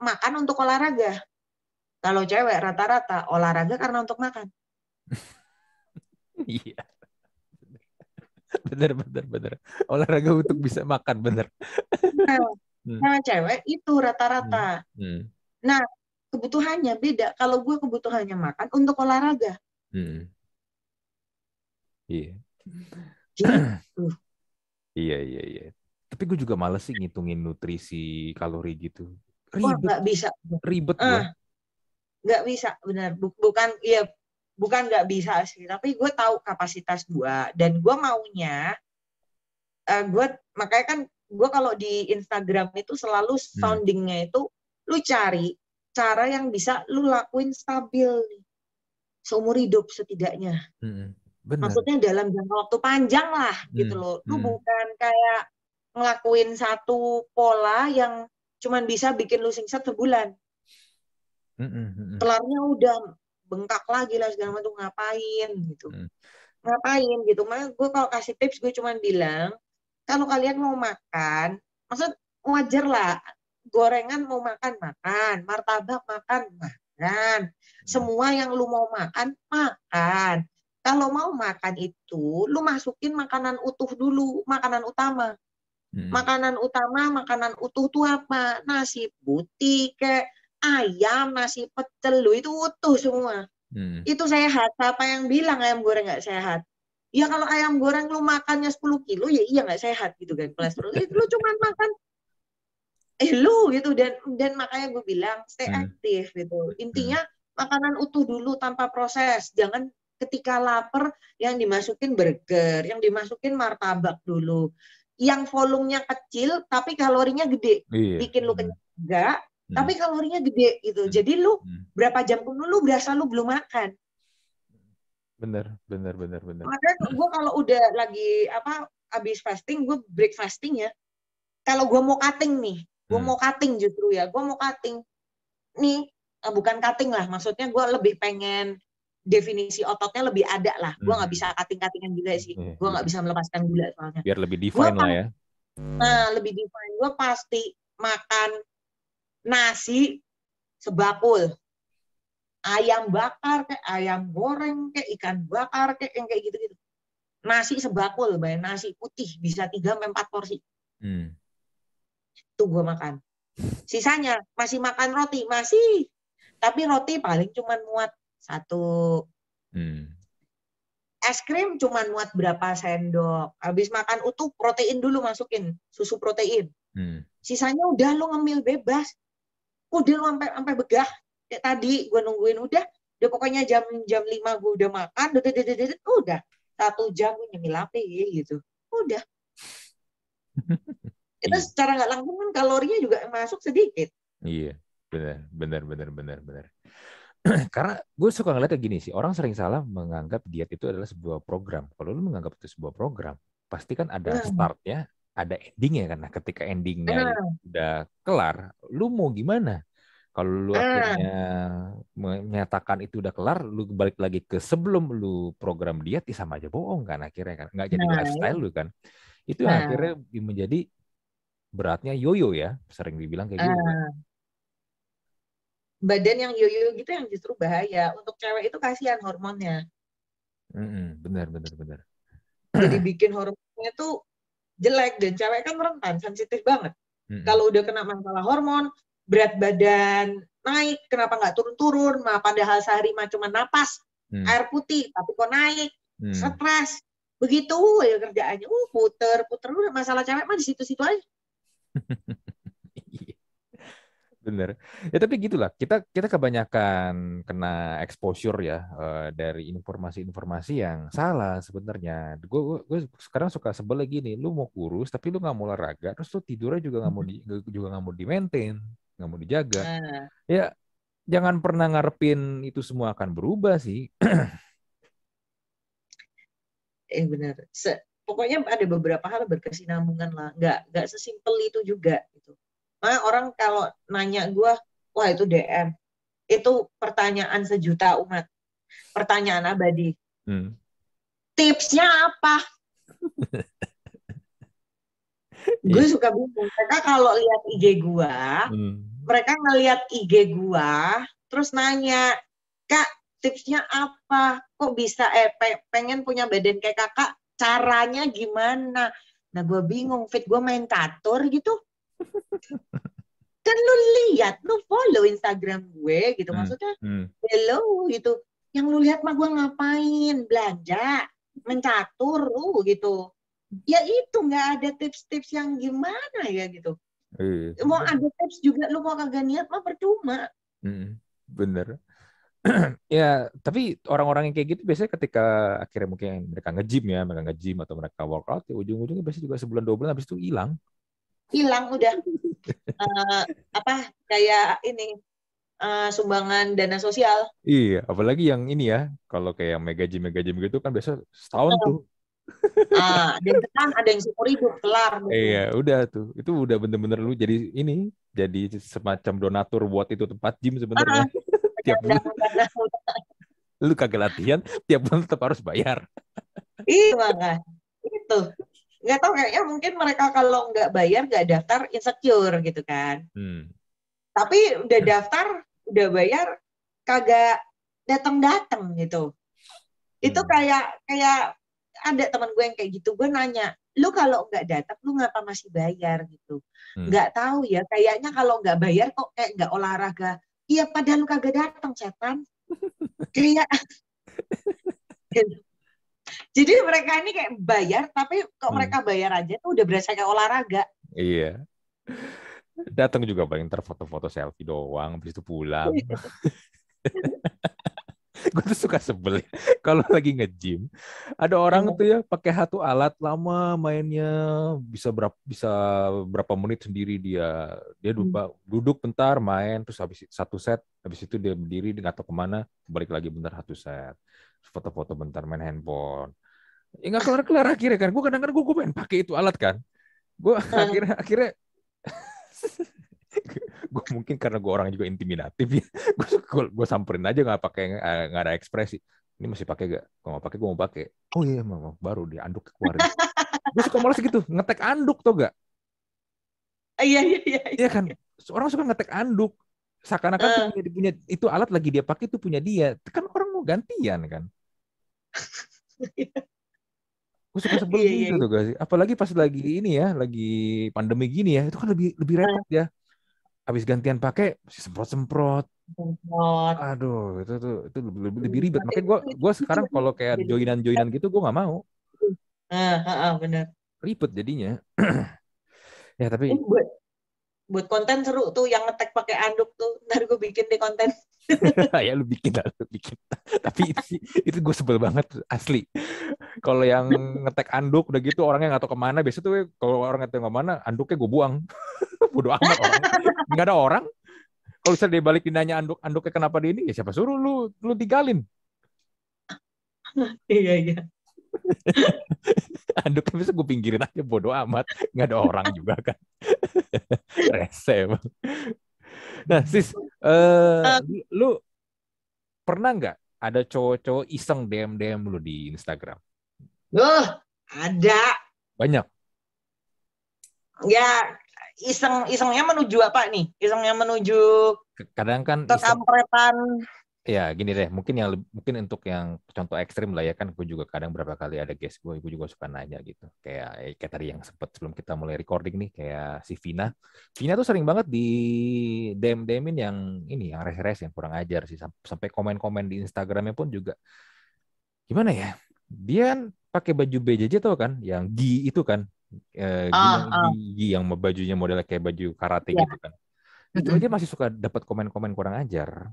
Speaker 1: makan untuk olahraga. Kalau cewek rata-rata olahraga karena untuk makan.
Speaker 2: Iya. Bener, bener, bener. Olahraga untuk bisa makan, bener.
Speaker 1: Nah,
Speaker 2: Hmm.
Speaker 1: nah cewek itu rata-rata.
Speaker 2: Hmm,
Speaker 1: Kebutuhannya beda. Kalau gue kebutuhannya makan untuk olahraga.
Speaker 2: hmm. Iya.
Speaker 1: Gitu.
Speaker 2: Iya, iya, iya. Tapi gue juga males sih ngitungin nutrisi kalori gitu. Ribet,
Speaker 1: nggak bisa.
Speaker 2: ribet.
Speaker 1: Ah, nggak bisa benar. Bu- Bukan ya bukan nggak bisa sih. Tapi gue tahu kapasitas gue dan gue maunya. eh gue makanya kan gue kalau di Instagram itu selalu soundingnya itu lu cari cara yang bisa lu lakuin stabil nih seumur hidup setidaknya.
Speaker 2: Hmm, bener.
Speaker 1: Maksudnya dalam jangka waktu panjang lah gitu
Speaker 2: Hmm,
Speaker 1: loh. Lu
Speaker 2: hmm.
Speaker 1: bukan kayak ngelakuin satu pola yang cuman bisa bikin lu singset sebulan.
Speaker 2: Hmm, hmm, hmm, hmm.
Speaker 1: Telurnya udah bengkak lagi lah segala macam ngapain gitu.
Speaker 2: Hmm.
Speaker 1: Ngapain gitu. Makanya gue kalau kasih tips gue cuman bilang kalau kalian mau makan, maksud wajar lah gorengan mau makan makan, martabak makan makan, semua yang lu mau makan makan. Kalau mau makan itu, lu masukin makanan utuh dulu, makanan utama.
Speaker 2: Hmm.
Speaker 1: Makanan utama, makanan utuh tuh apa? Nasi putih, kayak ayam, nasi pecel, lu itu utuh semua.
Speaker 2: Hmm.
Speaker 1: Itu sehat. Siapa yang bilang ayam goreng nggak sehat? Ya kalau ayam goreng lu makannya 10 kilo, ya iya nggak sehat gitu kan kolesterol. Eh, lu cuman makan eh lu gitu dan dan makanya gue bilang stay
Speaker 2: Hmm.
Speaker 1: aktif gitu. Intinya makanan utuh dulu tanpa proses. Jangan ketika lapar yang dimasukin burger, yang dimasukin martabak dulu. Yang volumenya kecil tapi kalorinya gede.
Speaker 2: Iya.
Speaker 1: Bikin lu kenyang enggak,
Speaker 2: Hmm.
Speaker 1: tapi kalorinya gede gitu.
Speaker 2: Hmm.
Speaker 1: Jadi lu
Speaker 2: Hmm.
Speaker 1: berapa jam dulu lu berasa lu belum makan.
Speaker 2: Bener, bener, bener, bener.
Speaker 1: Makanya gue kalau udah lagi apa habis fasting, gue break fasting ya. Kalau gue mau cutting nih, gue
Speaker 2: Hmm.
Speaker 1: mau cutting justru ya, gue mau cutting. Nih, eh, bukan cutting lah, maksudnya gue lebih pengen definisi ototnya lebih ada lah. Gue nggak
Speaker 2: Hmm.
Speaker 1: bisa cutting-cuttingan juga sih. Gue nggak bisa melepaskan gula soalnya.
Speaker 2: Biar lebih define lah ya.
Speaker 1: Nah, lebih define. Gue pasti makan nasi sebakul. Ayam bakar kayak ayam goreng kayak ikan bakar kayak yang kayak gitu-gitu. Nasi sebakul, bayang nasi putih bisa 3 sampai 4 porsi.
Speaker 2: Hmm.
Speaker 1: Itu gue makan. Sisanya masih makan roti, masih. Tapi roti paling cuma muat satu.
Speaker 2: Hmm.
Speaker 1: Es krim cuma muat berapa sendok. Habis makan utuh protein dulu masukin, susu protein.
Speaker 2: Hmm.
Speaker 1: sisanya udah lu ngemil bebas udah lu sampai sampai begah kayak tadi gue nungguin udah udah pokoknya jam jam lima gue udah makan udah udah, udah, udah, udah satu jam gue nyemil apa ya gitu udah itu secara nggak langsung kan kalorinya juga masuk sedikit
Speaker 2: Iya, benar, benar, benar, benar, benar. Karena gue suka ngeliatnya gini sih, orang sering salah menganggap diet itu adalah sebuah program. Kalau lu menganggap itu sebuah program, pasti kan ada
Speaker 1: Hmm.
Speaker 2: startnya, ada endingnya kan. Nah, ketika endingnya udah kelar, lu mau gimana? Kalau lu akhirnya menyatakan itu udah kelar, lu balik lagi ke sebelum lu program diet, ya sama aja bohong kan akhirnya kan. Nggak jadi lifestyle lu kan. Itu akhirnya menjadi beratnya yoyo ya, sering dibilang kayak gitu. kan.
Speaker 1: Badan yang yoyo gitu yang justru bahaya. Untuk cewek itu kasihan hormonnya.
Speaker 2: Benar, benar, benar.
Speaker 1: Jadi bikin hormonnya tuh jelek dan cewek kan rentan, sensitif banget.
Speaker 2: Mm-mm.
Speaker 1: Kalau udah kena masalah hormon, berat badan naik, kenapa nggak turun-turun? Padahal sehari mah cuma napas,
Speaker 2: Hmm,
Speaker 1: air putih, tapi kok naik,
Speaker 2: hmm.
Speaker 1: stres. Begitu ya kerjaannya, uh puter, puter udah masalah cewek mah di situ-situ aja.
Speaker 2: Bener. Ya tapi gitulah. Kita kita kebanyakan kena exposure ya eh, dari informasi-informasi yang salah sebenarnya. Gue gue sekarang suka sebel lagi nih. Lu mau kurus tapi lu nggak mau olahraga, terus lu tidurnya juga nggak mau di, juga nggak mau di maintain, nggak mau dijaga.
Speaker 1: Nah,
Speaker 2: Ya jangan pernah ngarepin itu semua akan berubah sih.
Speaker 1: eh benar. Se- pokoknya ada beberapa hal berkesinambungan lah. Nggak nggak sesimpel itu juga gitu. Nah, orang kalau nanya gue, wah itu DM, itu pertanyaan sejuta umat, pertanyaan abadi.
Speaker 2: Hmm.
Speaker 1: Tipsnya apa? gue suka bingung. Mereka kalau lihat IG gue,
Speaker 2: Hmm.
Speaker 1: mereka ngelihat IG gua terus nanya kak tipsnya apa kok bisa eh pe- pengen punya badan kayak kakak caranya gimana nah gue bingung fit gue main catur gitu kan lu lihat lu follow Instagram gue gitu
Speaker 2: Hmm.
Speaker 1: maksudnya
Speaker 2: Hmm.
Speaker 1: hello gitu yang lu lihat mah gue ngapain belanja mencatur lu gitu ya itu nggak ada tips-tips yang gimana ya gitu
Speaker 2: Iya.
Speaker 1: mau ada tips juga lu mau kagak niat mah percuma
Speaker 2: Mm, bener. ya, tapi orang-orang yang kayak gitu biasanya ketika akhirnya mungkin mereka nge-gym ya, mereka nge-gym atau mereka workout, ya ujung-ujungnya biasanya juga sebulan dua bulan habis itu hilang.
Speaker 1: Hilang udah Eh, apa kayak ini eh, sumbangan dana sosial
Speaker 2: Iya, apalagi yang ini ya, kalau kayak yang mega gym mega gym gitu kan biasa setahun tuh.
Speaker 1: ah ada yang tenang ada yang seumur hidup kelar gitu.
Speaker 2: Iya, udah tuh. Itu udah bener-bener lu jadi ini, jadi semacam donatur buat itu tempat gym sebenarnya. tiap bulan lu kagak latihan, tiap bulan tetap harus bayar.
Speaker 1: iya maka itu nggak tahu kayaknya mungkin mereka kalau nggak bayar nggak daftar insecure gitu kan.
Speaker 2: Hmm.
Speaker 1: tapi udah daftar udah bayar kagak datang datang gitu. Itu
Speaker 2: Hmm.
Speaker 1: kayak kayak ada teman gue yang kayak gitu gue nanya lu kalau nggak datang lu ngapa masih bayar? gitu.
Speaker 2: Hmm.
Speaker 1: nggak tahu ya kayaknya kalau nggak bayar kok kayak nggak olahraga. Iya padahal lu kagak datang setan. Kayak jadi mereka ini kayak bayar tapi kok
Speaker 2: Hmm.
Speaker 1: mereka bayar aja tuh udah berasa kayak olahraga
Speaker 2: Iya. Datang juga paling ntar foto-foto selfie doang, habis itu pulang. gue tuh suka sebel ya. kalau lagi nge-gym ada orang
Speaker 1: Hmm.
Speaker 2: tuh ya pakai satu alat lama mainnya bisa berapa bisa berapa menit sendiri dia dia
Speaker 1: Hmm.
Speaker 2: duduk, duduk bentar main terus habis satu set habis itu dia berdiri dia nggak tahu ke mana balik lagi bentar satu set foto-foto bentar main handphone ya nggak kelar kelar akhirnya kan. Gue kadang-kadang gue pengen pakai itu alat kan. Gue akhirnya akhirnya gue mungkin karena gue orang juga intimidatif ya. Gue gue samperin aja nggak pakai eh, nggak ada ekspresi. Ini masih pakai gak kalau mau pakai gue mau pakai. Oh iya mama baru dia anduk keluarin. Gue suka malas gitu ngetek anduk tuh gak
Speaker 1: iya iya iya
Speaker 2: Iya. Kan? Orang suka ngetek anduk. Seakan-akan
Speaker 1: Eh.
Speaker 2: punya, punya itu alat lagi dia pakai itu punya dia. Kan orang mau gantian kan gue suka sebel
Speaker 1: Iya, iya,
Speaker 2: gitu tuh guys apalagi pas lagi ini ya lagi pandemi gini ya itu kan lebih lebih
Speaker 1: Eh.
Speaker 2: repot ya. Habis gantian pakai masih semprot-semprot.
Speaker 1: Semprot.
Speaker 2: aduh itu tuh itu lebih lebih, lebih ribet. Makanya gue gue sekarang kalau kayak joinan joinan gitu gue nggak mau.
Speaker 1: Ah, ah, ah, benar
Speaker 2: ribet jadinya. Ya tapi
Speaker 1: buat konten seru tuh yang ngetek pakai anduk tuh ntar gue bikin deh konten.
Speaker 2: Ya lu bikin lah lu bikin. Tapi itu itu gue sebel banget asli. Kalau yang ngetek anduk udah gitu orangnya nggak tahu ke mana. Biasa tuh kalau orang nggak tahu ke mana anduknya gue buang. Bodoh amat orang nggak ada orang. Kalau misalnya dia balik dinanya anduk anduknya kenapa di ini ya siapa suruh lu lu tinggalin
Speaker 1: iya iya
Speaker 2: anduknya bisa gue pinggirin aja bodoh amat nggak ada orang juga kan rese nah sis uh, lu pernah nggak ada cowok-cowok iseng DM DM lu di Instagram?
Speaker 1: Uh, ada.
Speaker 2: Banyak.
Speaker 1: Ya, iseng isengnya menuju apa nih? Isengnya menuju
Speaker 2: kadang kan
Speaker 1: kekampretan
Speaker 2: ya gini deh mungkin yang mungkin untuk yang contoh ekstrim lah ya kan gue juga kadang berapa kali ada guest gue gue juga suka nanya gitu. Kayak eh, kayak tadi yang sempet sebelum kita mulai recording nih kayak si Vina. Vina tuh sering banget di DM DMin yang ini yang res-res yang kurang ajar sih. Sampai komen-komen di Instagramnya pun juga. Gimana ya? Dia kan pakai baju BJJ tau kan? Yang gi itu kan? Eh, gi, ah, ah. gi, yang bajunya modelnya kayak baju karate yeah. gitu kan. Itu aja masih suka dapat komen-komen kurang ajar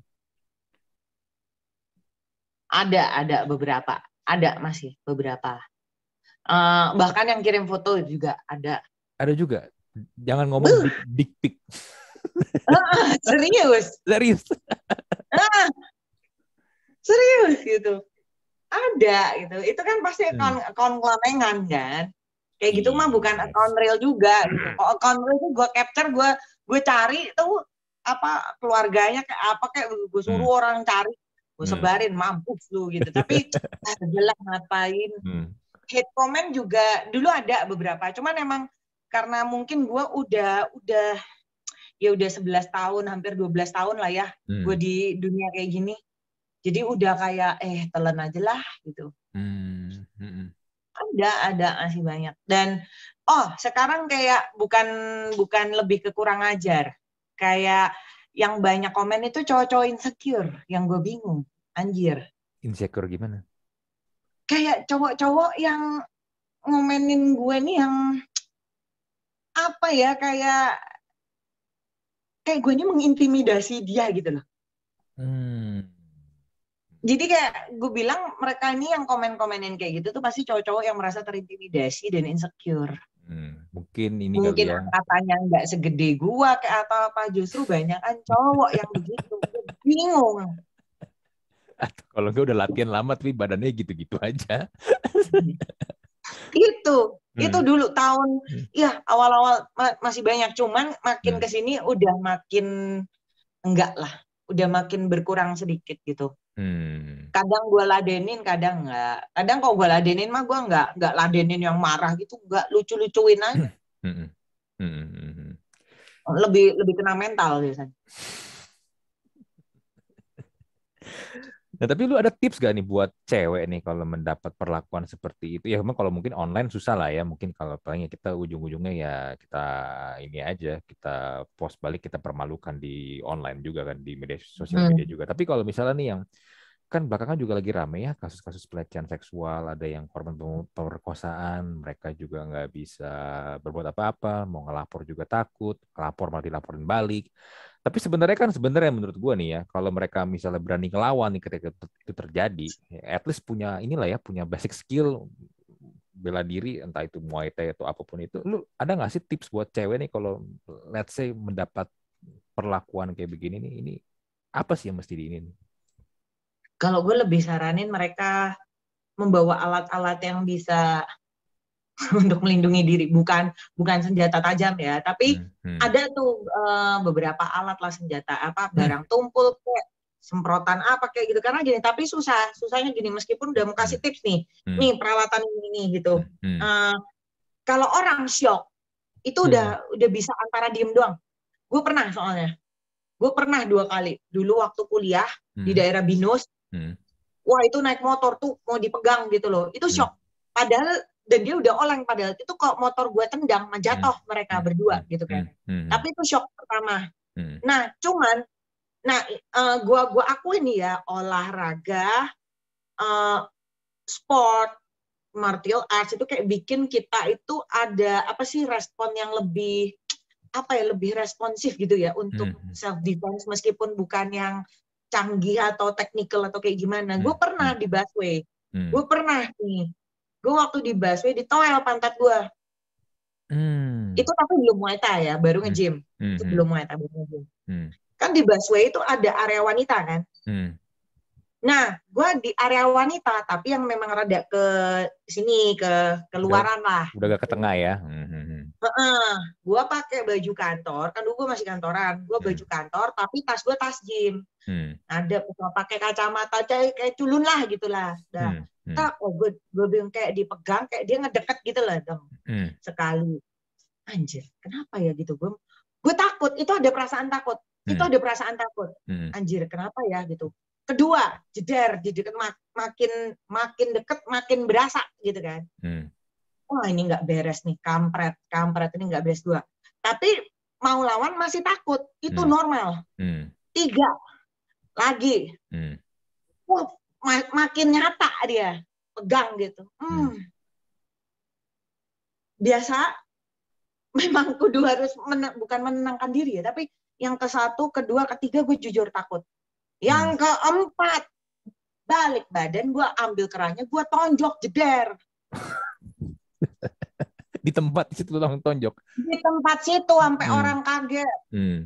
Speaker 1: ada, ada beberapa. Ada masih beberapa. Uh, bahkan yang kirim foto juga ada.
Speaker 2: Ada juga. Jangan ngomong uh. dick pic.
Speaker 1: uh, serius.
Speaker 2: Serius.
Speaker 1: uh, serius gitu. Ada gitu. Itu kan pasti hmm. akun akun kelamengan kan. Kayak gitu mah bukan account real juga gitu. Kalau account real itu gue capture, gue gue cari tuh apa keluarganya kayak apa kayak gue suruh hmm. orang cari gue hmm. sebarin hmm. mampus lu gitu tapi jelas ngapain hmm. hate comment juga dulu ada beberapa cuman emang karena mungkin gue udah udah ya udah 11 tahun hampir 12 tahun lah ya hmm. gue di dunia kayak gini jadi udah kayak eh telan aja lah gitu hmm. Hmm. ada ada masih banyak dan oh sekarang kayak bukan bukan lebih ke kurang ajar kayak yang banyak komen itu cowok-cowok insecure yang gue bingung. Anjir.
Speaker 2: Insecure gimana?
Speaker 1: Kayak cowok-cowok yang ngomenin gue nih yang apa ya kayak kayak gue ini mengintimidasi dia gitu loh. Hmm. Jadi kayak gue bilang mereka ini yang komen-komenin kayak gitu tuh pasti cowok-cowok yang merasa terintimidasi dan insecure
Speaker 2: Hmm, mungkin ini
Speaker 1: mungkin kali ya. katanya nggak segede gua kayak atau apa justru banyak kan cowok yang begitu bingung
Speaker 2: atau kalau nggak udah latihan lama tapi badannya gitu-gitu aja
Speaker 1: itu hmm. itu dulu tahun hmm. ya awal-awal masih banyak cuman makin hmm. ke sini udah makin enggak lah udah makin berkurang sedikit gitu Hmm. Kadang gue ladenin, kadang enggak. Kadang kalau gue ladenin mah gue enggak enggak ladenin yang marah gitu, enggak lucu-lucuin aja. Hmm. Hmm. Hmm. Lebih lebih kena mental biasanya.
Speaker 2: Nah, tapi lu ada tips gak nih buat cewek nih kalau mendapat perlakuan seperti itu? Ya memang kalau mungkin online susah lah ya. Mungkin kalau paling kita ujung-ujungnya ya kita ini aja, kita post balik, kita permalukan di online juga kan, di media sosial media hmm. juga. Tapi kalau misalnya nih yang kan belakangan juga lagi rame ya kasus-kasus pelecehan seksual, ada yang korban pemerkosaan, mereka juga nggak bisa berbuat apa-apa, mau ngelapor juga takut, ngelapor malah dilaporin balik. Tapi sebenarnya kan sebenarnya menurut gue nih ya, kalau mereka misalnya berani ngelawan nih ketika itu terjadi, at least punya inilah ya, punya basic skill bela diri entah itu muay thai atau apa pun itu. Lu ada nggak sih tips buat cewek nih kalau let's say mendapat perlakuan kayak begini nih, ini apa sih yang mesti di ini?
Speaker 1: Kalau gue lebih saranin mereka membawa alat-alat yang bisa untuk melindungi diri bukan bukan senjata tajam ya tapi hmm, hmm. ada tuh uh, beberapa alat lah senjata apa hmm. barang hmm. tumpul kayak semprotan apa kayak gitu karena gini tapi susah susahnya gini meskipun udah mau kasih hmm. tips nih hmm. nih peralatan ini gitu hmm. uh, kalau orang shock itu hmm. udah udah bisa antara diem doang gue pernah soalnya gue pernah dua kali dulu waktu kuliah hmm. di daerah Binus Hmm. Wah itu naik motor tuh mau dipegang gitu loh. Itu hmm. shock. Hmm. Padahal dan dia udah oleng padahal itu kok motor gue tendang menjatuh hmm. mereka hmm. berdua hmm. gitu kan. Hmm. Tapi itu shock pertama. Hmm. Nah cuman, nah uh, gua gua akuin ya olahraga, uh, sport, martial arts itu kayak bikin kita itu ada apa sih respon yang lebih apa ya lebih responsif gitu ya untuk hmm. self defense meskipun bukan yang canggih atau teknikal atau kayak gimana. Hmm. Gue pernah hmm. di busway. Hmm. Gue pernah nih. Gue waktu di busway ditoel pantat gue. Hmm. Itu tapi belum muay thai ya, baru hmm. nge-gym. Hmm. Itu belum muay thai, baru nge-gym. Hmm. Kan di busway itu ada area wanita kan. Hmm. Nah, gue di area wanita, tapi yang memang rada ke sini, ke keluaran lah.
Speaker 2: Udah gak ke tengah ya. Hmm. hmm,
Speaker 1: Heeh, gue pakai baju kantor, kan dulu gue masih kantoran, gue
Speaker 2: Hmm.
Speaker 1: baju kantor, tapi tas gue tas gym,
Speaker 2: Hmm.
Speaker 1: ada pakai kacamata kayak kayak culun lah gitulah. Dah,
Speaker 2: Hmm. Hmm.
Speaker 1: tak, oh gue gue bilang kayak dipegang, kayak dia ngedeket gitu lah dong
Speaker 2: Hmm.
Speaker 1: sekali. Anjir, kenapa ya gitu gue? Gue takut, itu ada perasaan takut, itu
Speaker 2: Hmm.
Speaker 1: ada perasaan takut.
Speaker 2: Hmm.
Speaker 1: Anjir, kenapa ya gitu? Kedua, jeder, jadi kan mak- makin makin deket makin berasa gitu kan.
Speaker 2: Hmm.
Speaker 1: Wah ini nggak beres nih, kampret, kampret ini nggak beres dua. Tapi mau lawan masih takut, itu
Speaker 2: Hmm.
Speaker 1: normal.
Speaker 2: Hmm.
Speaker 1: Tiga, lagi,
Speaker 2: Hmm.
Speaker 1: wah ma- makin nyata dia, pegang gitu. Hmm. Biasa, memang kudu harus menang, bukan menenangkan diri ya, tapi yang ke satu, kedua, ketiga gue jujur takut. Yang keempat, balik badan gue ambil kerahnya, gue tonjok jeder.
Speaker 2: Di tempat situ langsung tonjok.
Speaker 1: Di tempat situ sampai
Speaker 2: Hmm.
Speaker 1: orang kaget.
Speaker 2: Hmm.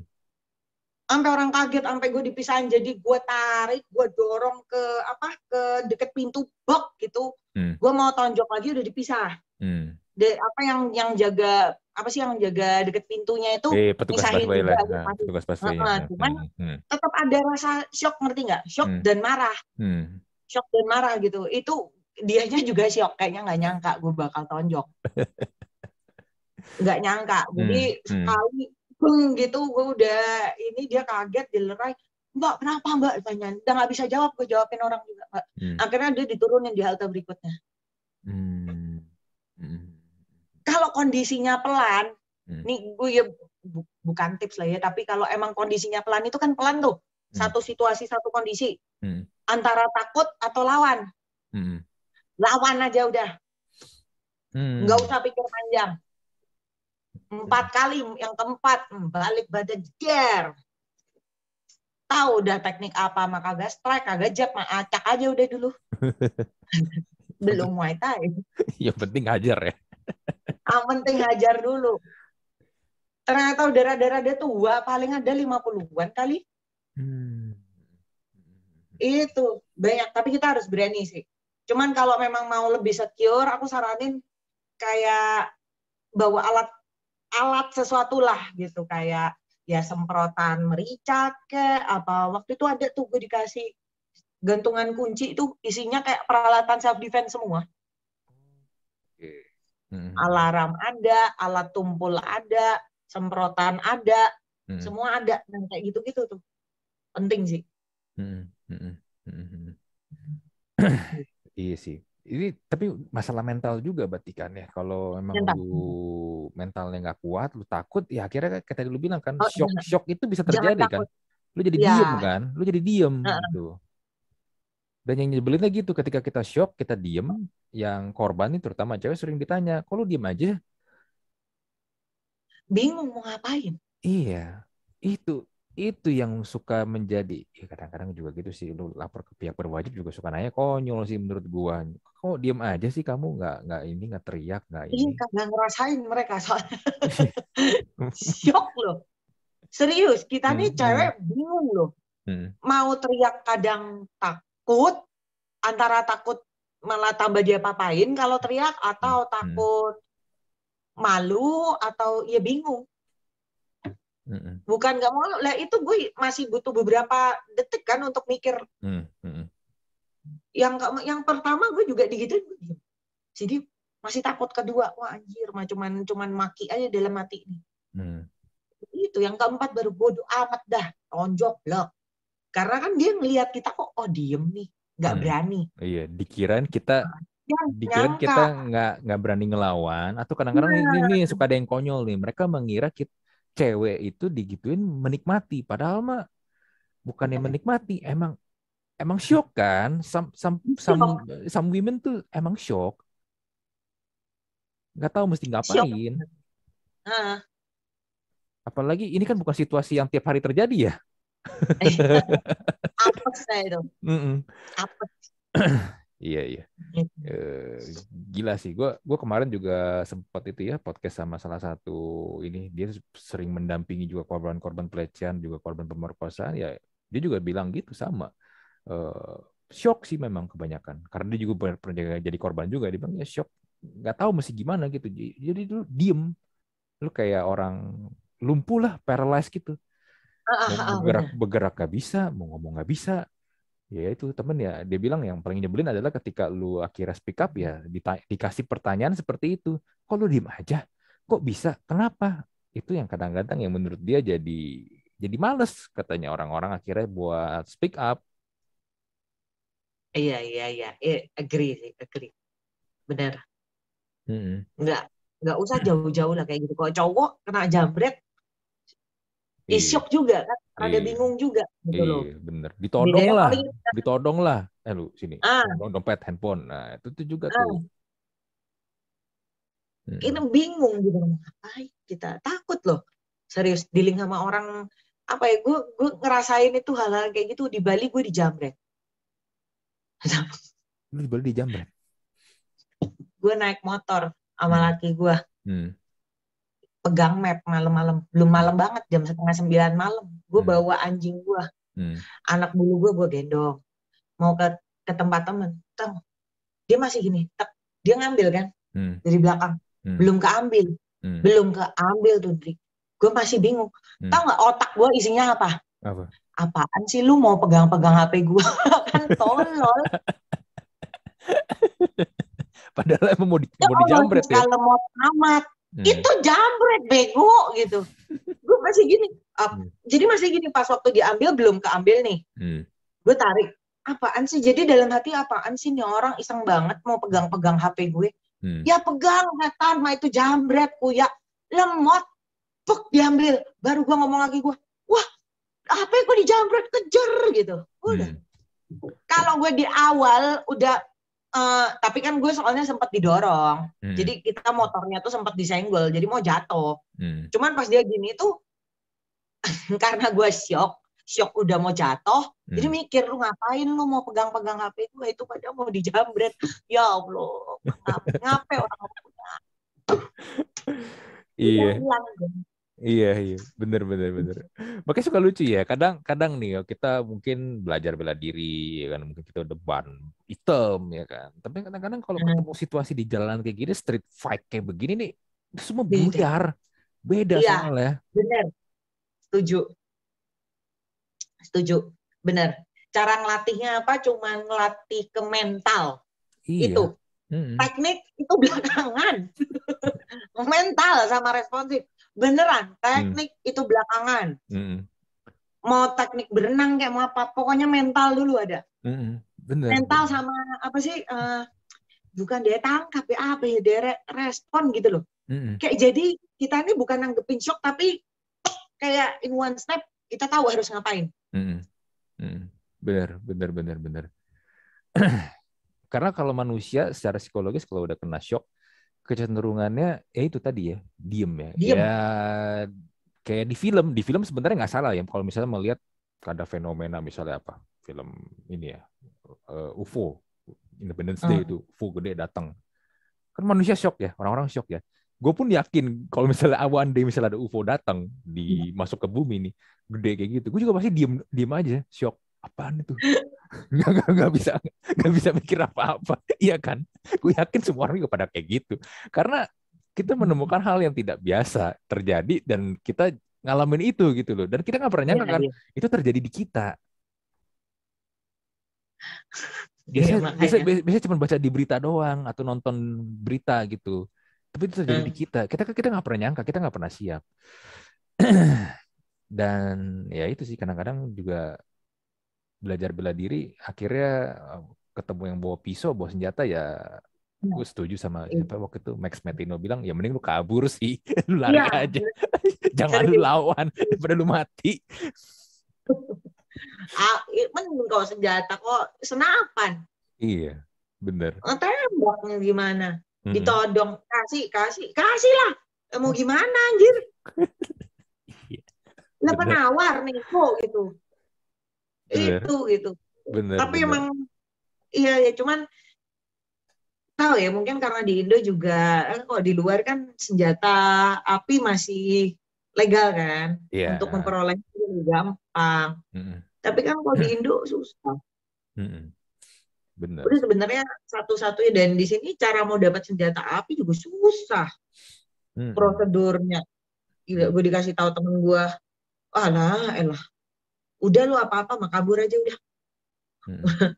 Speaker 1: sampai orang kaget sampai gue dipisahin jadi gue tarik gue dorong ke apa ke deket pintu bok gitu
Speaker 2: Hmm.
Speaker 1: gue mau tonjok lagi udah dipisah
Speaker 2: Hmm.
Speaker 1: De, apa yang yang jaga apa sih yang jaga deket pintunya itu
Speaker 2: Eh, petugas
Speaker 1: misahin juga
Speaker 2: lah. Nah, petugas busway.
Speaker 1: Heeh, cuman
Speaker 2: Hmm.
Speaker 1: tetap ada rasa shock ngerti nggak shock
Speaker 2: Hmm.
Speaker 1: dan marah
Speaker 2: Hmm.
Speaker 1: shock dan marah gitu itu dianya juga shock kayaknya nggak nyangka gue bakal tonjok nggak nyangka jadi
Speaker 2: Hmm. Hmm.
Speaker 1: sekali beng gitu gue udah ini dia kaget dilerai mbak kenapa mbak tanya udah nggak bisa jawab gue jawabin orang juga mbak
Speaker 2: Hmm.
Speaker 1: akhirnya dia diturunin di halte berikutnya
Speaker 2: Hmm. Hmm.
Speaker 1: kalau kondisinya pelan
Speaker 2: Hmm.
Speaker 1: nih gue ya bu- bukan tips lah ya tapi kalau emang kondisinya pelan itu kan pelan tuh
Speaker 2: Hmm.
Speaker 1: satu situasi satu kondisi
Speaker 2: Hmm.
Speaker 1: antara takut atau lawan
Speaker 2: Hmm.
Speaker 1: lawan aja udah
Speaker 2: Hmm.
Speaker 1: nggak usah pikir panjang empat kali yang keempat hmm, balik badan jeder tahu udah teknik apa maka kagak strike kagak jab mah acak aja udah dulu. Belum muay thai.
Speaker 2: Yang penting hajar ya.
Speaker 1: yang penting hajar dulu. Ternyata udah rada-rada tua paling ada 50-an kali.
Speaker 2: Hmm.
Speaker 1: itu banyak. Tapi kita harus berani sih. Cuman kalau memang mau lebih secure aku saranin kayak bawa alat alat sesuatu lah gitu kayak ya semprotan merica ke apa waktu itu ada tuh gue dikasih gantungan kunci itu isinya kayak peralatan self defense semua
Speaker 2: Oke. Hmm.
Speaker 1: alarm ada alat tumpul ada semprotan ada
Speaker 2: Hmm.
Speaker 1: semua ada dan kayak gitu-gitu tuh penting sih.
Speaker 2: Hmm. Hmm. Hmm. Iya sih. Ini tapi masalah mental juga berarti kan ya. Kalau emang
Speaker 1: Mental.
Speaker 2: lu mentalnya nggak kuat, lu takut, ya akhirnya kayak tadi lu bilang kan,
Speaker 1: Oh,
Speaker 2: shock
Speaker 1: iya.
Speaker 2: shock itu bisa terjadi kan. Lu jadi
Speaker 1: Ya.
Speaker 2: diem kan, lu jadi diem
Speaker 1: Heeh.
Speaker 2: gitu. Dan yang nyebelinnya gitu ketika kita shock, kita diem, yang korban ini terutama cewek sering ditanya, kok lu diem aja?
Speaker 1: bingung mau ngapain
Speaker 2: Iya, itu itu yang suka menjadi ya kadang-kadang juga gitu sih lu lapor ke pihak berwajib juga suka nanya konyol sih menurut gua kok diem aja sih kamu nggak nggak ini nggak teriak nggak
Speaker 1: Iya,
Speaker 2: ini
Speaker 1: kagak ngerasain mereka soalnya. Shock loh. Serius, kita nih
Speaker 2: Hmm,
Speaker 1: cewek bingung loh.
Speaker 2: Hmm,
Speaker 1: Mau teriak kadang takut, antara takut malah tambah dia papain kalau teriak, atau
Speaker 2: Hmm.
Speaker 1: takut malu, atau ya bingung.
Speaker 2: Hmm,
Speaker 1: Bukan nggak mau, lah itu gue masih butuh beberapa detik kan untuk mikir.
Speaker 2: hmm, hmm,
Speaker 1: Yang yang pertama gue juga digituin. Jadi masih takut kedua, wah anjir, mah cuman cuman maki aja dalam hati ini.
Speaker 2: hmm.
Speaker 1: itu yang keempat baru bodoh amat dah. Tonjok blok. Karena kan dia ngelihat kita kok oh diem nih. Nggak
Speaker 2: Hmm.
Speaker 1: berani.
Speaker 2: Iya dikirain kita dikirain
Speaker 1: nyangka.
Speaker 2: kita nggak nggak berani ngelawan. Atau kadang-kadang ini, ini suka ada yang konyol nih. Mereka mengira kita cewek itu digituin menikmati. Padahal mah bukannya menikmati emang emang shock kan? Some some some, some women tuh emang shock. Nggak tahu mesti ngapain. Apalagi ini kan bukan situasi yang tiap hari terjadi ya.
Speaker 1: Apes saya itu apes
Speaker 2: iya iya. Eh, gila sih. Gue gua kemarin juga sempat itu ya podcast sama salah satu ini. Dia sering mendampingi juga korban-korban pelecehan juga korban pemerkosaan. Ya dia juga bilang gitu sama. Eh, shock sih memang kebanyakan. Karena dia juga pernah jadi korban juga. Dia bilang ya shock. Nggak tahu mesti gimana gitu. Jadi dulu diem. Lu kayak orang lumpuh lah, paralyzed gitu. Mau bergerak bergerak gak bisa, mau ngomong gak bisa. Ya itu temen ya, dia bilang yang paling nyebelin adalah ketika lu akhirnya speak up ya dita- dikasih pertanyaan seperti itu. Kok lu diem aja? Kok bisa? Kenapa? Itu yang kadang-kadang yang menurut dia jadi jadi males katanya orang-orang akhirnya buat speak up.
Speaker 1: Iya, iya, iya. Eh, agree sih, agree. Benar.
Speaker 2: Mm-mm.
Speaker 1: Nggak, nggak usah jauh-jauh lah kayak gitu. Kalau cowok kena jambret,
Speaker 2: Iya,
Speaker 1: shock juga kan. Rada
Speaker 2: Iya.
Speaker 1: bingung juga gitu loh.
Speaker 2: iya bener. Ditodong lah,
Speaker 1: paling
Speaker 2: ditodong lah. Eh lu sini,
Speaker 1: ah,
Speaker 2: dom- dompet, handphone. Nah itu tuh juga
Speaker 1: ah,
Speaker 2: tuh.
Speaker 1: kita
Speaker 2: Mm-mm.
Speaker 1: bingung gitu. Ngapain kita takut loh. Serius dealing sama orang apa ya? Gue gue ngerasain itu hal-hal kayak gitu di Bali gue dijambret.
Speaker 2: Lu baru di jambret.
Speaker 1: gue naik motor sama
Speaker 2: Hmm.
Speaker 1: laki gue
Speaker 2: Hmm.
Speaker 1: Pegang map malam-malam belum malam banget jam setengah sembilan malam gue
Speaker 2: Hmm.
Speaker 1: bawa anjing gue
Speaker 2: Hmm.
Speaker 1: anak bulu gue gue gendong mau ke ke tempat temen Tang, dia masih gini tak dia ngambil kan
Speaker 2: Hmm.
Speaker 1: dari belakang
Speaker 2: Hmm.
Speaker 1: belum keambil
Speaker 2: Hmm.
Speaker 1: belum keambil tuh Dri gue masih bingung
Speaker 2: Hmm.
Speaker 1: tau nggak otak gue isinya apa
Speaker 2: Apa?
Speaker 1: apaan sih lu mau pegang-pegang HP gue kan tolol
Speaker 2: Padahal emang mau, di,
Speaker 1: ya
Speaker 2: mau
Speaker 1: Allah
Speaker 2: dijambret ya.
Speaker 1: kalau mau amat
Speaker 2: Hmm.
Speaker 1: itu jambret bego gitu gue masih gini ap-
Speaker 2: Hmm.
Speaker 1: jadi masih gini pas waktu diambil belum keambil nih
Speaker 2: Hmm.
Speaker 1: gue tarik apaan sih jadi dalam hati apaan sih nih orang iseng banget mau pegang-pegang HP gue
Speaker 2: Hmm.
Speaker 1: ya pegang setan mah itu jambret ya lemot pek diambil baru gue ngomong lagi gue wah HP gue dijambret kejar gitu udah
Speaker 2: Hmm.
Speaker 1: kalau gue di awal udah eh, tapi kan gue soalnya sempat didorong
Speaker 2: Hmm.
Speaker 1: jadi kita motornya tuh sempat disenggol jadi mau jatuh
Speaker 2: Hmm.
Speaker 1: cuman pas dia gini tuh karena gue shock shock udah mau jatuh jadi
Speaker 2: Hmm.
Speaker 1: mikir lu ngapain lu mau pegang-pegang HP gue itu pada mau dijambret ya Allah ngapain orang
Speaker 2: Iya.
Speaker 1: hilang
Speaker 2: Iya, iya, bener, bener, bener. Makanya suka lucu ya. Kadang, kadang nih kita mungkin belajar bela diri, ya kan? Mungkin kita udah ban hitam, ya kan. Tapi kadang-kadang kalau
Speaker 1: Hmm.
Speaker 2: ketemu situasi di jalan kayak gini, street fight kayak begini nih, semua
Speaker 1: Beda.
Speaker 2: buyar. Beda
Speaker 1: Iya.
Speaker 2: soalnya.
Speaker 1: bener setuju setuju bener cara ngelatihnya apa cuma ngelatih ke mental
Speaker 2: Iya.
Speaker 1: itu
Speaker 2: Mm-mm.
Speaker 1: teknik itu belakangan mental sama responsif beneran teknik itu belakangan
Speaker 2: Mm-mm.
Speaker 1: mau teknik berenang kayak mau apa pokoknya mental dulu ada
Speaker 2: Mm-mm. Bener.
Speaker 1: mental sama apa sih eh, bukan daya tangkap ya apa ya daya re- respon gitu loh
Speaker 2: Mm-mm.
Speaker 1: kayak jadi kita ini bukan nanggepin shock tapi kayak in one step kita tahu harus ngapain
Speaker 2: Mm-mm. Mm-mm. Bener, bener, bener, bener. Karena kalau manusia secara psikologis kalau udah kena shock, kecenderungannya ya itu tadi ya, diem ya.
Speaker 1: Diem.
Speaker 2: Ya kayak di film, di film sebenarnya nggak salah ya kalau misalnya melihat ada fenomena misalnya apa, film ini ya, eh, UFO, Independence Day
Speaker 1: Hmm.
Speaker 2: itu UFO gede datang. Kan manusia shock ya, orang-orang shock ya. Gue pun yakin kalau misalnya awan day misalnya ada UFO datang di masuk ke bumi nih, gede kayak gitu, gue juga pasti diem diem aja, shock. Apaan itu? Nggak, nggak, nggak bisa nggak bisa mikir apa-apa, iya kan? Gue yakin semua orang juga pada kayak gitu, karena kita menemukan hal yang tidak biasa terjadi dan kita ngalamin itu gitu loh, dan kita nggak pernah nyangka
Speaker 1: Iya,
Speaker 2: kan
Speaker 1: iya.
Speaker 2: itu terjadi di kita.
Speaker 1: Iya, makanya.
Speaker 2: biasanya, biasanya cuma baca di berita doang atau nonton berita gitu. Tapi itu terjadi
Speaker 1: Hmm.
Speaker 2: di kita. Kita kita nggak pernah nyangka, kita nggak pernah siap. Dan ya itu sih kadang-kadang juga belajar bela diri. Akhirnya eh, ketemu yang bawa pisau, bawa senjata ya.
Speaker 1: Hmm.
Speaker 2: Gue setuju sama
Speaker 1: Iya.
Speaker 2: siapa waktu itu Max Metino bilang ya mending lu kabur sih, lu lari
Speaker 1: Iya,
Speaker 2: aja, jangan lu lawan daripada lu mati.
Speaker 1: Ah, i- mending kalau senjata kok senapan
Speaker 2: Iya, bener.
Speaker 1: tembaknya gimana
Speaker 2: Mm-mm.
Speaker 1: ditodong kasih kasih kasih lah Eh, mau gimana anjir
Speaker 2: Iya,
Speaker 1: lah penawar nih kok gitu
Speaker 2: Bener.
Speaker 1: itu gitu
Speaker 2: Bener,
Speaker 1: tapi
Speaker 2: bener.
Speaker 1: emang iya ya cuman tahu ya mungkin karena di Indo juga eh, kalau di luar kan senjata api masih legal kan
Speaker 2: Iya.
Speaker 1: untuk memperoleh itu lebih gampang
Speaker 2: Mm-mm.
Speaker 1: tapi kan kalau di Indo susah.
Speaker 2: Bener.
Speaker 1: udah sebenarnya satu-satunya dan di sini cara mau dapat senjata api juga susah
Speaker 2: Mm-mm.
Speaker 1: prosedurnya Gila, gue dikasih tahu temen gue, ah lah, elah, udah lu apa-apa mah kabur aja udah.
Speaker 2: Hmm.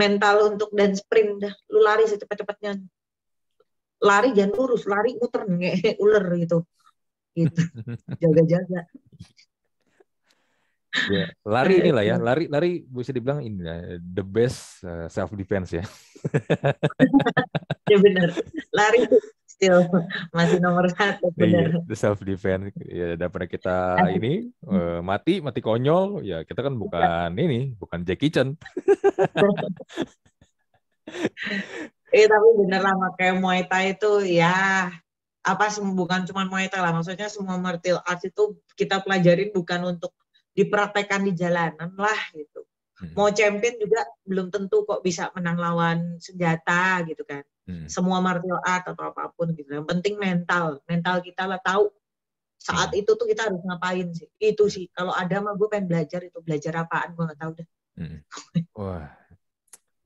Speaker 1: Mental untuk dan sprint dah, lu lari secepat-cepatnya. Lari jangan lurus, lari muter nge ular gitu. Gitu. Jaga-jaga.
Speaker 2: Ya, lari inilah ya, lari lari bisa dibilang ini ya, the best uh, self defense ya.
Speaker 1: ya benar. Lari still masih nomor satu benar.
Speaker 2: Iya, the self defense ya daripada kita ini uh, mati mati konyol ya kita kan bukan ini bukan Jackie Chan.
Speaker 1: Iya tapi bener lah kayak Muay Thai itu ya apa bukan cuma Muay Thai lah maksudnya semua martial arts itu kita pelajarin bukan untuk dipraktekkan di jalanan lah gitu. Hmm. Mau champion juga belum tentu kok bisa menang lawan senjata gitu kan. Hmm. Semua martial art atau apa pun gitu. Yang penting mental, mental kita lah tahu saat hmm. itu tuh kita harus ngapain sih. Itu sih. Kalau ada mah gue pengen belajar itu belajar apaan gue nggak tahu deh.
Speaker 2: Hmm. Wah,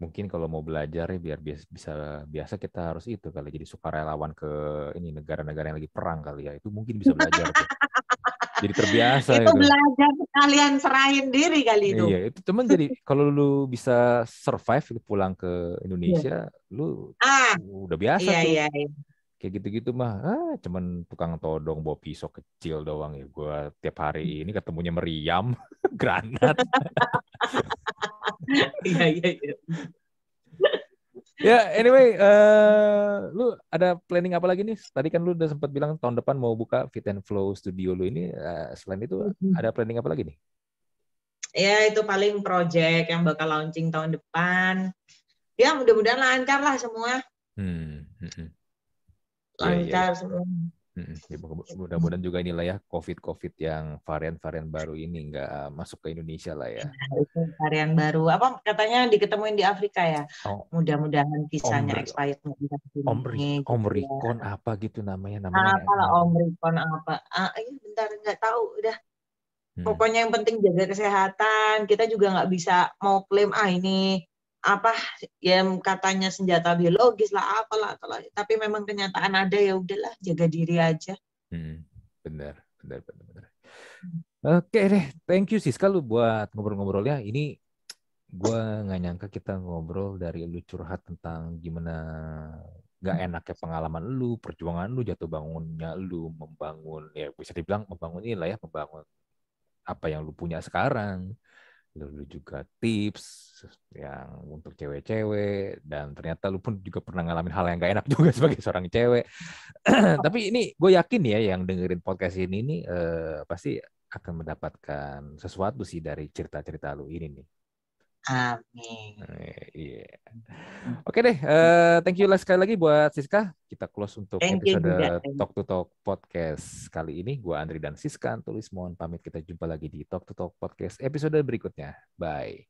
Speaker 2: mungkin kalau mau belajar ya biar biasa bisa biasa kita harus itu kali jadi sukarelawan ke ini negara-negara yang lagi perang kali ya itu mungkin bisa belajar tuh. jadi terbiasa
Speaker 1: itu, itu belajar kalian serahin diri kali itu.
Speaker 2: Iya itu cuman jadi kalau lu bisa survive pulang ke Indonesia yeah. lu ah, udah biasa iya, tuh. iya, iya. kayak gitu-gitu mah ah cuman tukang todong bawa pisau kecil doang ya. Gua tiap hari ini ketemunya meriam granat.
Speaker 1: Iya iya iya
Speaker 2: ya anyway uh, lu ada planning apa lagi nih tadi kan lu udah sempat bilang tahun depan mau buka Fit and Flow studio lu ini uh, selain itu mm-hmm. ada planning apa lagi nih
Speaker 1: ya itu paling project yang bakal launching tahun depan ya mudah-mudahan lancar lah semua hmm. hmm, hmm. lancar ya, ya. semua
Speaker 2: Ya, mudah-mudahan juga inilah ya COVID-COVID yang varian-varian baru ini nggak masuk ke Indonesia lah ya.
Speaker 1: Nah, itu varian baru. Apa katanya diketemuin di Afrika ya? Oh. Mudah-mudahan visanya expired.
Speaker 2: Omri, Omricon ya. apa gitu namanya? namanya
Speaker 1: apa lah Omricon apa? Ah, ini bentar nggak tahu udah. Hmm. Pokoknya yang penting jaga kesehatan. Kita juga nggak bisa mau klaim ah ini apa yang katanya senjata biologis lah apalah apalah. Tapi memang kenyataan ada ya udahlah jaga diri aja.
Speaker 2: Hmm, benar benar benar benar. Hmm. oke deh thank you Siska lu buat ngobrol-ngobrolnya ini gue nggak nyangka kita ngobrol dari lu curhat tentang gimana nggak enaknya pengalaman lu perjuangan lu jatuh bangunnya lu membangun ya bisa dibilang membangun ini lah ya membangun apa yang lu punya sekarang lu juga tips yang untuk cewek-cewek dan ternyata lu pun juga pernah ngalamin hal yang gak enak juga sebagai seorang cewek. Tapi ini gue yakin ya yang dengerin podcast ini nih eh, pasti akan mendapatkan sesuatu sih dari cerita-cerita lu ini nih.
Speaker 1: Amin.
Speaker 2: Eh, iya. Oke deh, uh, thank you sekali lagi buat Siska. Kita close untuk thank episode Talk to Talk podcast kali ini. Gua Andri dan Siska tulis mohon pamit. Kita jumpa lagi di Talk to Talk podcast episode berikutnya. Bye.